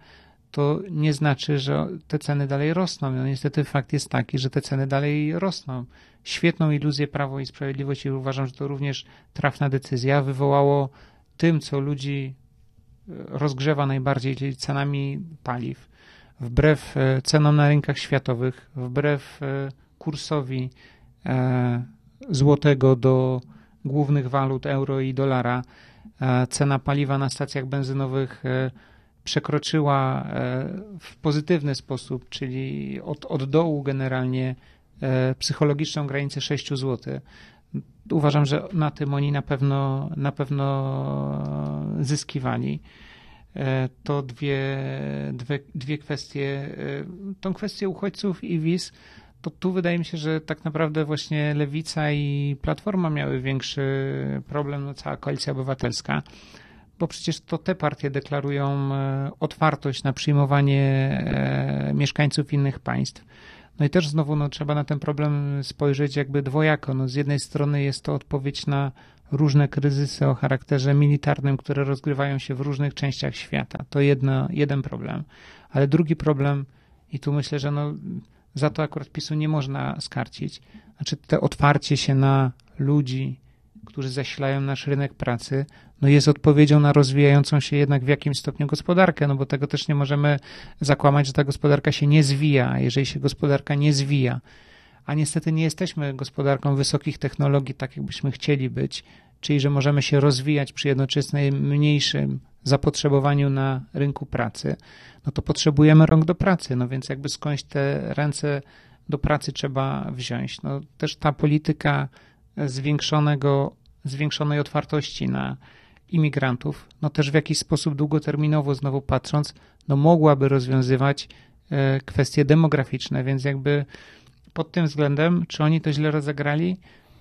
to nie znaczy, że te ceny dalej rosną. No niestety fakt jest taki, że te ceny dalej rosną. Świetną iluzję Prawo i Sprawiedliwość i uważam, że to również trafna decyzja wywołało tym, co ludzi rozgrzewa najbardziej, czyli cenami paliw wbrew e, cenom na rynkach światowych, wbrew e, kursowi e, złotego do głównych walut euro i dolara, cena paliwa na stacjach benzynowych przekroczyła w pozytywny sposób, czyli od, od dołu generalnie psychologiczną granicę 6 zł. Uważam, że na tym oni na pewno, na pewno zyskiwali. E, to dwie, dwie, dwie kwestie. E, tą kwestię uchodźców i wiz, to tu wydaje mi się, że tak naprawdę właśnie Lewica i Platforma miały większy problem, no cała koalicja obywatelska, bo przecież to te partie deklarują e, otwartość na przyjmowanie mieszkańców innych państw. No i też znowu no, trzeba na ten problem spojrzeć jakby dwojako. No, z jednej strony jest to odpowiedź na różne kryzysy o charakterze militarnym, które rozgrywają się w różnych częściach świata. To jedno, jeden problem. Ale drugi problem, i tu myślę, że no, za to akurat PiSu nie można skarcić, znaczy te otwarcie się na ludzi, którzy zasilają nasz rynek pracy, no jest odpowiedzią na rozwijającą się jednak w jakimś stopniu gospodarkę, no bo tego też nie możemy zakłamać, że ta gospodarka się nie zwija, a jeżeli się gospodarka nie zwija, a niestety nie jesteśmy gospodarką wysokich technologii, tak jakbyśmy chcieli być, czyli że możemy się rozwijać przy jednoczesnym mniejszym zapotrzebowaniu na rynku pracy, no to potrzebujemy rąk do pracy, no więc jakby skądś te ręce do pracy trzeba wziąć. No też ta polityka zwiększonego, zwiększonej otwartości na imigrantów, no też w jakiś sposób długoterminowo znowu patrząc, no mogłaby rozwiązywać e, kwestie demograficzne, więc jakby pod tym względem, czy oni to źle rozegrali?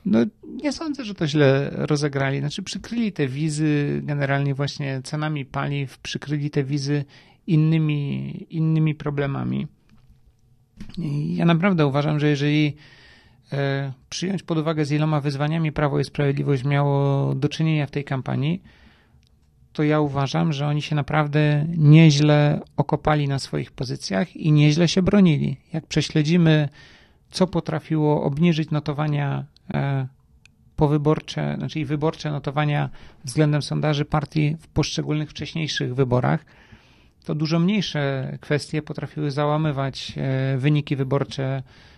No, nie sądzę, że to źle rozegrali. Znaczy, przykryli te wizy generalnie właśnie cenami paliw, przykryli te wizy innymi, innymi problemami. I ja naprawdę uważam, że jeżeli przyjąć pod uwagę, z iloma wyzwaniami Prawo i Sprawiedliwość miało do czynienia w tej kampanii, to ja uważam, że oni się naprawdę nieźle okopali na swoich pozycjach i nieźle się bronili. Jak prześledzimy co potrafiło obniżyć notowania e, powyborcze, znaczy wyborcze notowania względem sondaży partii w poszczególnych wcześniejszych wyborach, to dużo mniejsze kwestie potrafiły załamywać e, wyniki wyborcze e,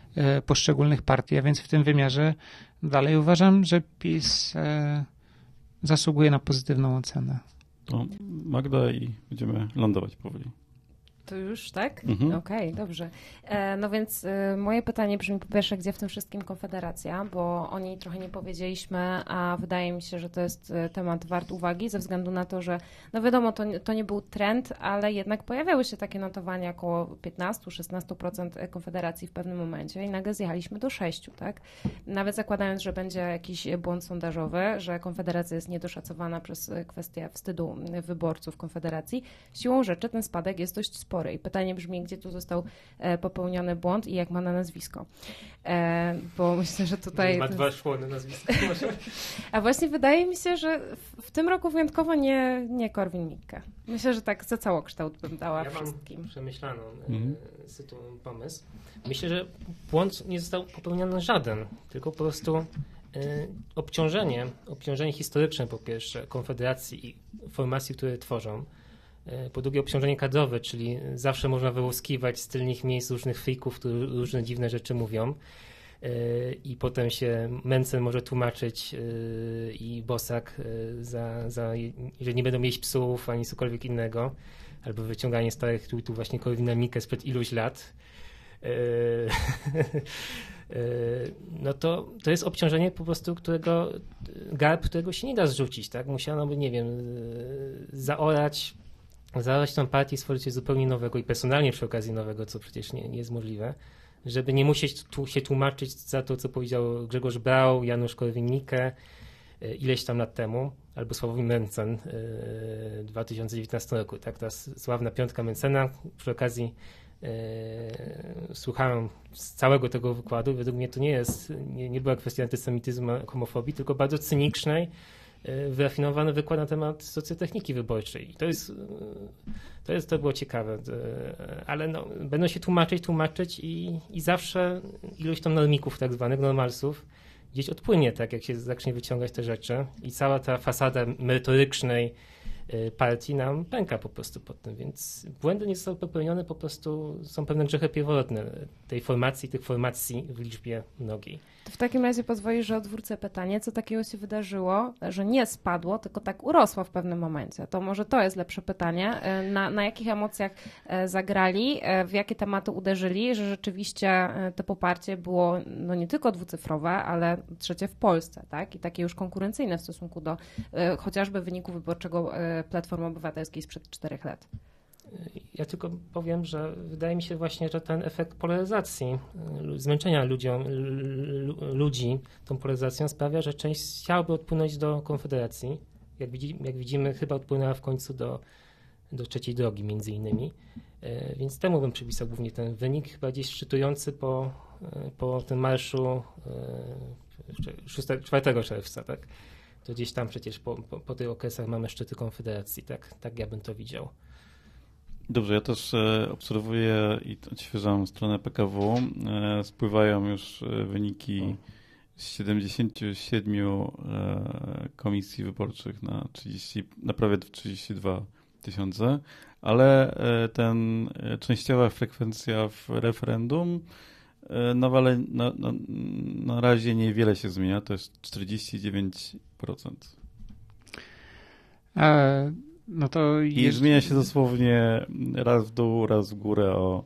poszczególnych partii, a więc w tym wymiarze dalej uważam, że PiS e, zasługuje na pozytywną ocenę. To Magda i będziemy lądować powoli. To już, tak? Mhm. Okej, okay, dobrze. E, no więc e, moje pytanie brzmi po pierwsze, gdzie w tym wszystkim Konfederacja, bo o niej trochę nie powiedzieliśmy, a wydaje mi się, że to jest e, temat wart uwagi ze względu na to, że no wiadomo, to, to nie był trend, ale jednak pojawiały się takie notowania około 15-16% Konfederacji w pewnym momencie i nagle zjechaliśmy do 6, tak? Nawet zakładając, że będzie jakiś błąd sondażowy, że Konfederacja jest niedoszacowana przez kwestię wstydu wyborców Konfederacji, siłą rzeczy ten spadek jest dość spory spory. I pytanie brzmi, gdzie tu został e, popełniony błąd i jak ma na nazwisko. E, bo myślę, że tutaj... Ma dwa szłony nazwisko. A właśnie wydaje mi się, że w, tym roku wyjątkowo nie, nie Korwin-Mikke. Myślę, że tak za całokształt bym dała ja wszystkim. Mam przemyślaną e, mhm. pomysł. Myślę, że błąd nie został popełniony żaden, tylko po prostu obciążenie, obciążenie historyczne po pierwsze Konfederacji i formacji, które tworzą, po drugie obciążenie kadrowe, czyli zawsze można wyłuskiwać z tylnych miejsc różnych frików, które różne dziwne rzeczy mówią e, i potem się Mencen może tłumaczyć e, i Bosak za, za, że nie będą mieć psów ani cokolwiek innego, albo wyciąganie starych tweetów właśnie Korwina sprzed iluś lat. no to, to jest obciążenie po prostu, którego garb, którego się nie da zrzucić, tak? Musiano by, nie wiem, zaorać zabrać tą partię i stworzyć coś zupełnie nowego i personalnie przy okazji nowego, co przecież nie, nie jest możliwe, żeby nie musieć tu się tłumaczyć za to, co powiedział Grzegorz Brał, Janusz Korwin-Mikke e, ileś tam lat temu, albo Sławomir Mencen w 2019 roku. Tak, ta sławna piątka Mencena przy okazji e, słuchałem z całego tego wykładu. Według mnie to nie jest, nie, nie była kwestia antysemityzmu, homofobii, tylko bardzo cynicznej, E, wyrafinowany wykład na temat socjotechniki wyborczej. I to jest, e, to jest, to było ciekawe, e, ale no, będą się tłumaczyć, tłumaczyć i, i zawsze ilość tam normików tak zwanych, normalsów, gdzieś odpłynie, tak jak się zacznie wyciągać te rzeczy i cała ta fasada merytorycznej partii nam pęka po prostu pod tym, więc błędy nie zostały popełnione, po prostu są pewne grzechy pierworodne tej formacji, tych formacji w liczbie mnogiej. To w takim razie pozwolisz, że odwrócę pytanie, co takiego się wydarzyło, że nie spadło, tylko tak urosło w pewnym momencie. To może to jest lepsze pytanie. E, na, na jakich emocjach e, zagrali, w jakie tematy uderzyli, że rzeczywiście to poparcie było no nie tylko dwucyfrowe, ale trzecie w Polsce, tak? I takie już konkurencyjne w stosunku do chociażby wyniku wyborczego Platformy Obywatelskiej sprzed czterech lat. Ja tylko powiem, że wydaje mi się właśnie, że ten efekt polaryzacji, y, zmęczenia ludziom, ludzi tą polaryzacją sprawia, że część chciałaby odpłynąć do Konfederacji. Jak, widzi, jak widzimy, chyba odpłynęła w końcu do, do trzeciej drogi między innymi. Y, więc temu bym przypisał głównie ten wynik, chyba gdzieś szczytujący po, y, po tym marszu 6, 4 czerwca, tak? To gdzieś tam przecież po, po, po tych okresach mamy szczyty Konfederacji, tak, tak ja bym to widział. Dobrze, ja też e, obserwuję i odświeżam stronę PKW. E, spływają już e, wyniki z 77 komisji wyborczych na, 30, na prawie 32 tysiące, ale ten częściowa frekwencja w referendum na, wale, na, na, na razie niewiele się zmienia, to jest 49%. E no to I jest... zmienia się dosłownie raz w dół, raz w górę o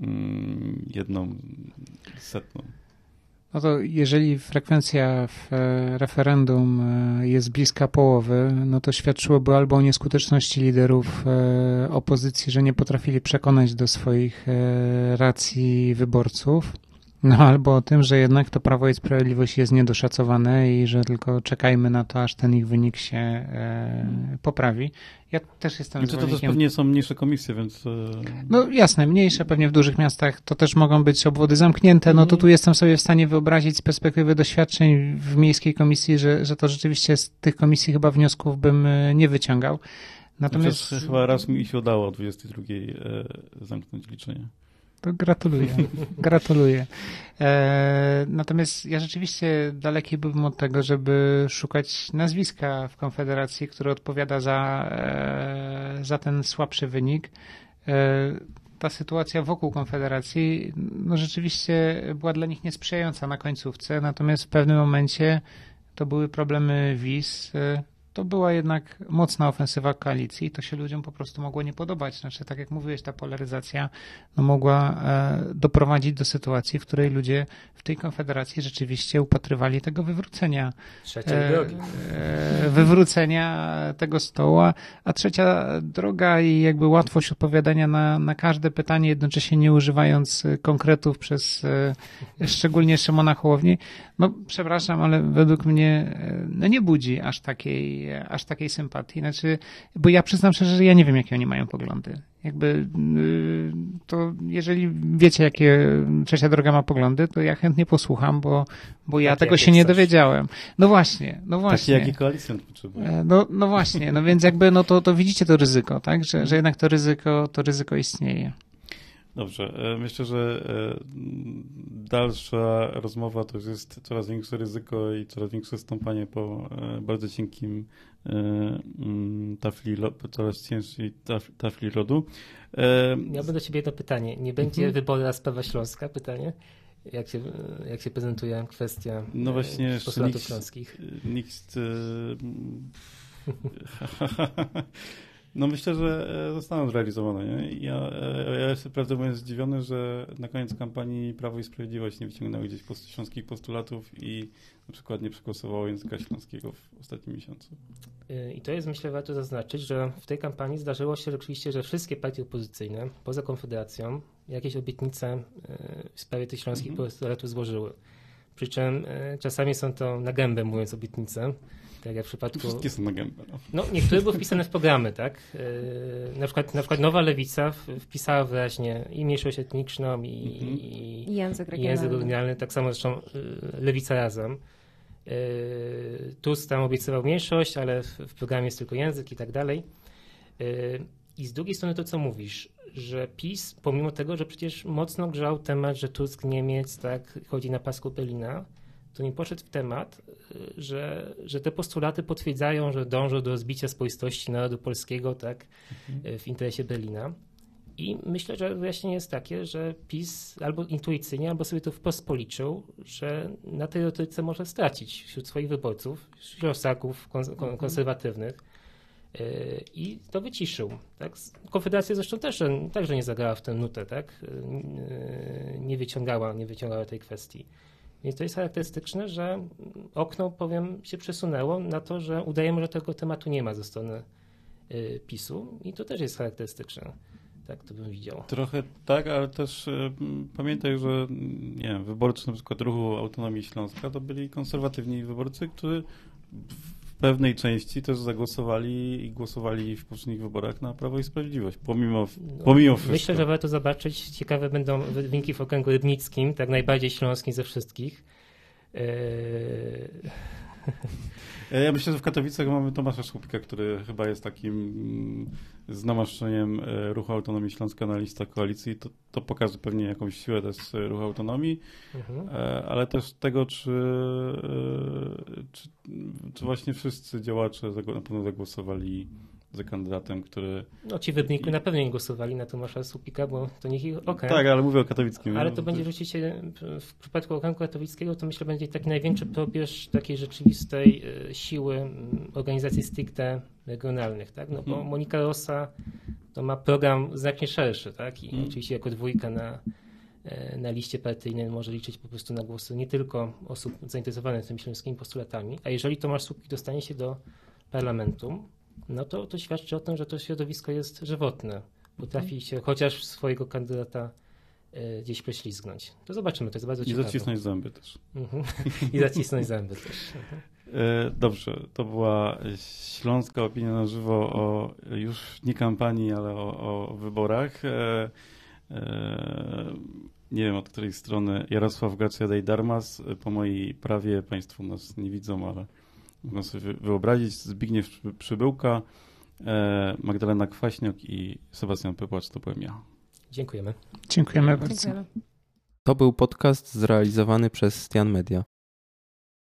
mm, jedną setną. No to jeżeli frekwencja w e, referendum e, jest bliska połowy, no to świadczyłoby albo o nieskuteczności liderów e, opozycji, że nie potrafili przekonać do swoich racji wyborców, no albo o tym, że jednak to Prawo i Sprawiedliwość jest niedoszacowane i że tylko czekajmy na to, aż ten ich wynik się e, poprawi. Ja też jestem znaczy, To też pewnie są mniejsze komisje, więc... E... No jasne, mniejsze pewnie w dużych miastach to też mogą być obwody zamknięte, no to tu jestem sobie w stanie wyobrazić z perspektywy doświadczeń w miejskiej komisji, że, że to rzeczywiście z tych komisji chyba wniosków bym e, nie wyciągał. Natomiast... Znaczy, chyba raz mi się udało o 22 e, zamknąć liczenie. To gratuluję. Gratuluję. E, natomiast ja rzeczywiście daleki byłbym od tego, żeby szukać nazwiska w Konfederacji, które odpowiada za, e, za ten słabszy wynik. E, ta sytuacja wokół Konfederacji no rzeczywiście była dla nich niesprzyjająca na końcówce, natomiast w pewnym momencie to były problemy wiz, to była jednak mocna ofensywa koalicji i to się ludziom po prostu mogło nie podobać. Znaczy, tak jak mówiłeś, ta polaryzacja no, mogła e, doprowadzić do sytuacji, w której ludzie w tej konfederacji rzeczywiście upatrywali tego wywrócenia. Trzeciej e, drogi. E, wywrócenia tego stoła, a trzecia droga i jakby łatwość odpowiadania na, na każde pytanie, jednocześnie nie używając konkretów przez e, szczególnie Szymona Hołowni, no przepraszam, ale według mnie e, no, nie budzi aż takiej aż takiej sympatii. Znaczy, bo ja przyznam szczerze, że ja nie wiem, jakie oni mają poglądy. Jakby y, to jeżeli wiecie, jakie trzecia droga ma poglądy, to ja chętnie posłucham, bo, bo ja tego się nie dowiedziałem. No właśnie, no właśnie. Taki jaki koalicjant potrzebuje. E, no, no właśnie, no więc jakby no to, to widzicie to ryzyko, tak? Że, że jednak to ryzyko, to ryzyko istnieje. Dobrze. E, myślę, że e, dalsza rozmowa to już jest coraz większe ryzyko i coraz większe stąpanie po e, bardzo cienkim mm, tafli, coraz cięższej tafli lodu. Ja będę do ciebie jedno pytanie. Nie będzie mhm. wyboru na sprawa śląska? Pytanie? Jak się, jak się prezentuje kwestia no właśnie, postulatów nikt, śląskich? Nikt... No myślę, że e, zostaną zrealizowane. Nie? Ja, e, ja jestem prawdę mówiąc zdziwiony, że na koniec kampanii Prawo i Sprawiedliwość nie wyciągnęły gdzieś post śląskich postulatów i na przykład nie przegłosowało języka śląskiego w ostatnim miesiącu. I to jest myślę warto zaznaczyć, że w tej kampanii zdarzyło się rzeczywiście, że wszystkie partie opozycyjne poza Konfederacją jakieś obietnice e, w sprawie tych śląskich mm -hmm. postulatów złożyły. Przy czym czasami są to na gębę mówiąc obietnice, tak jak w przypadku... Wszystkie są na gębę. No. no niektóre były wpisane w programy, tak? Yy, na, przykład, na przykład Nowa Lewica wpisała wyraźnie i mniejszość etniczną, i, mhm. i, i język regionalny. język regionalny. Tak samo zresztą yy, Lewica razem. Yy, Tusk tam obiecywał mniejszość, ale w, w, programie jest tylko język i tak dalej. Yy, I z drugiej strony to, co mówisz, że PiS, pomimo tego, że przecież mocno grzał temat, że Tusk Niemiec, tak, chodzi na pasku Berlina, to nie poszedł w temat, y, że, że te postulaty potwierdzają, że dążą do zbicia spoistości narodu polskiego tak, mhm. Y, w interesie Berlina. I myślę, że wyjaśnienie jest takie, że PiS albo intuicyjnie, albo sobie to wprost policzył, że na tej retoryce może stracić wśród swoich wyborców, ślązaków mhm. konserwatywnych y, i to wyciszył. Tak? Konfederacja zresztą też także nie zagrała w tę nutę, tak? nie, wyciągała, nie wyciągała tej kwestii. Więc to jest charakterystyczne, że okno, powiem, się przesunęło na to, że udajemy, że tego tematu nie ma ze strony y, PiSu i to też jest charakterystyczne. Tak to bym widział. Trochę tak, ale też y, pamiętaj, że nie wiem, wyborcy na przykład ruchu Autonomii Śląska to byli konserwatywni wyborcy, którzy pewnej części też zagłosowali i głosowali w poprzednich wyborach na Prawo i Sprawiedliwość, pomimo, no, pomimo wszystko. Myślę, że warto zobaczyć. Ciekawe będą wyniki w okręgu rybnickim, tak najbardziej śląskim ze wszystkich. Eee... Ja myślę, że w Katowicach mamy Tomasza Szkupka, który chyba jest takim mm, z namaszczeniem e, Ruchu Autonomii Śląska na listach koalicji. To, to pokaże pewnie jakąś siłę też Ruchu Autonomii, mhm. E, ale też tego, czy, e, czy, czy właśnie wszyscy działacze na pewno zagłosowali za kandydatem, który... No ci wybniku na pewno nie głosowali na Tomasza Słupika, bo to niech ich okręg. Tak, ale mówię o katowickim. Ale to będzie rzeczywiście, w przypadku okręgu katowickiego to myślę będzie taki największy probierz takiej rzeczywistej e, siły organizacji stricte regionalnych, tak? No bo hmm. Monika Rosa to ma program znacznie szerszy, tak? I hmm. oczywiście jako dwójka na, e, na liście partyjnej może liczyć po prostu na głosy nie tylko osób zainteresowanych tymi śląskimi postulatami, a jeżeli Tomasz Słupik dostanie się do parlamentu, no to, to świadczy o tym, że to środowisko jest żywotne. Potrafi się chociaż swojego kandydata e, gdzieś prześlizgnąć. To zobaczymy, to jest bardzo ciekawe. I zacisnąć zęby też. Mhm. I zacisnąć zęby też. E, dobrze, to była śląska opinia na żywo o już nie kampanii, ale o, o wyborach. E, nie wiem od której strony Jarosław Gacja-Darmas. Po mojej prawie Państwo nas nie widzą, ale można sobie wyobrazić, Zbigniew Przybyłka, e, Magdalena Kwaśniok i Sebastian Pypłacz to byłem ja. Dziękujemy. Dziękujemy bardzo. Dziękujemy. To był podcast zrealizowany przez Stian Media.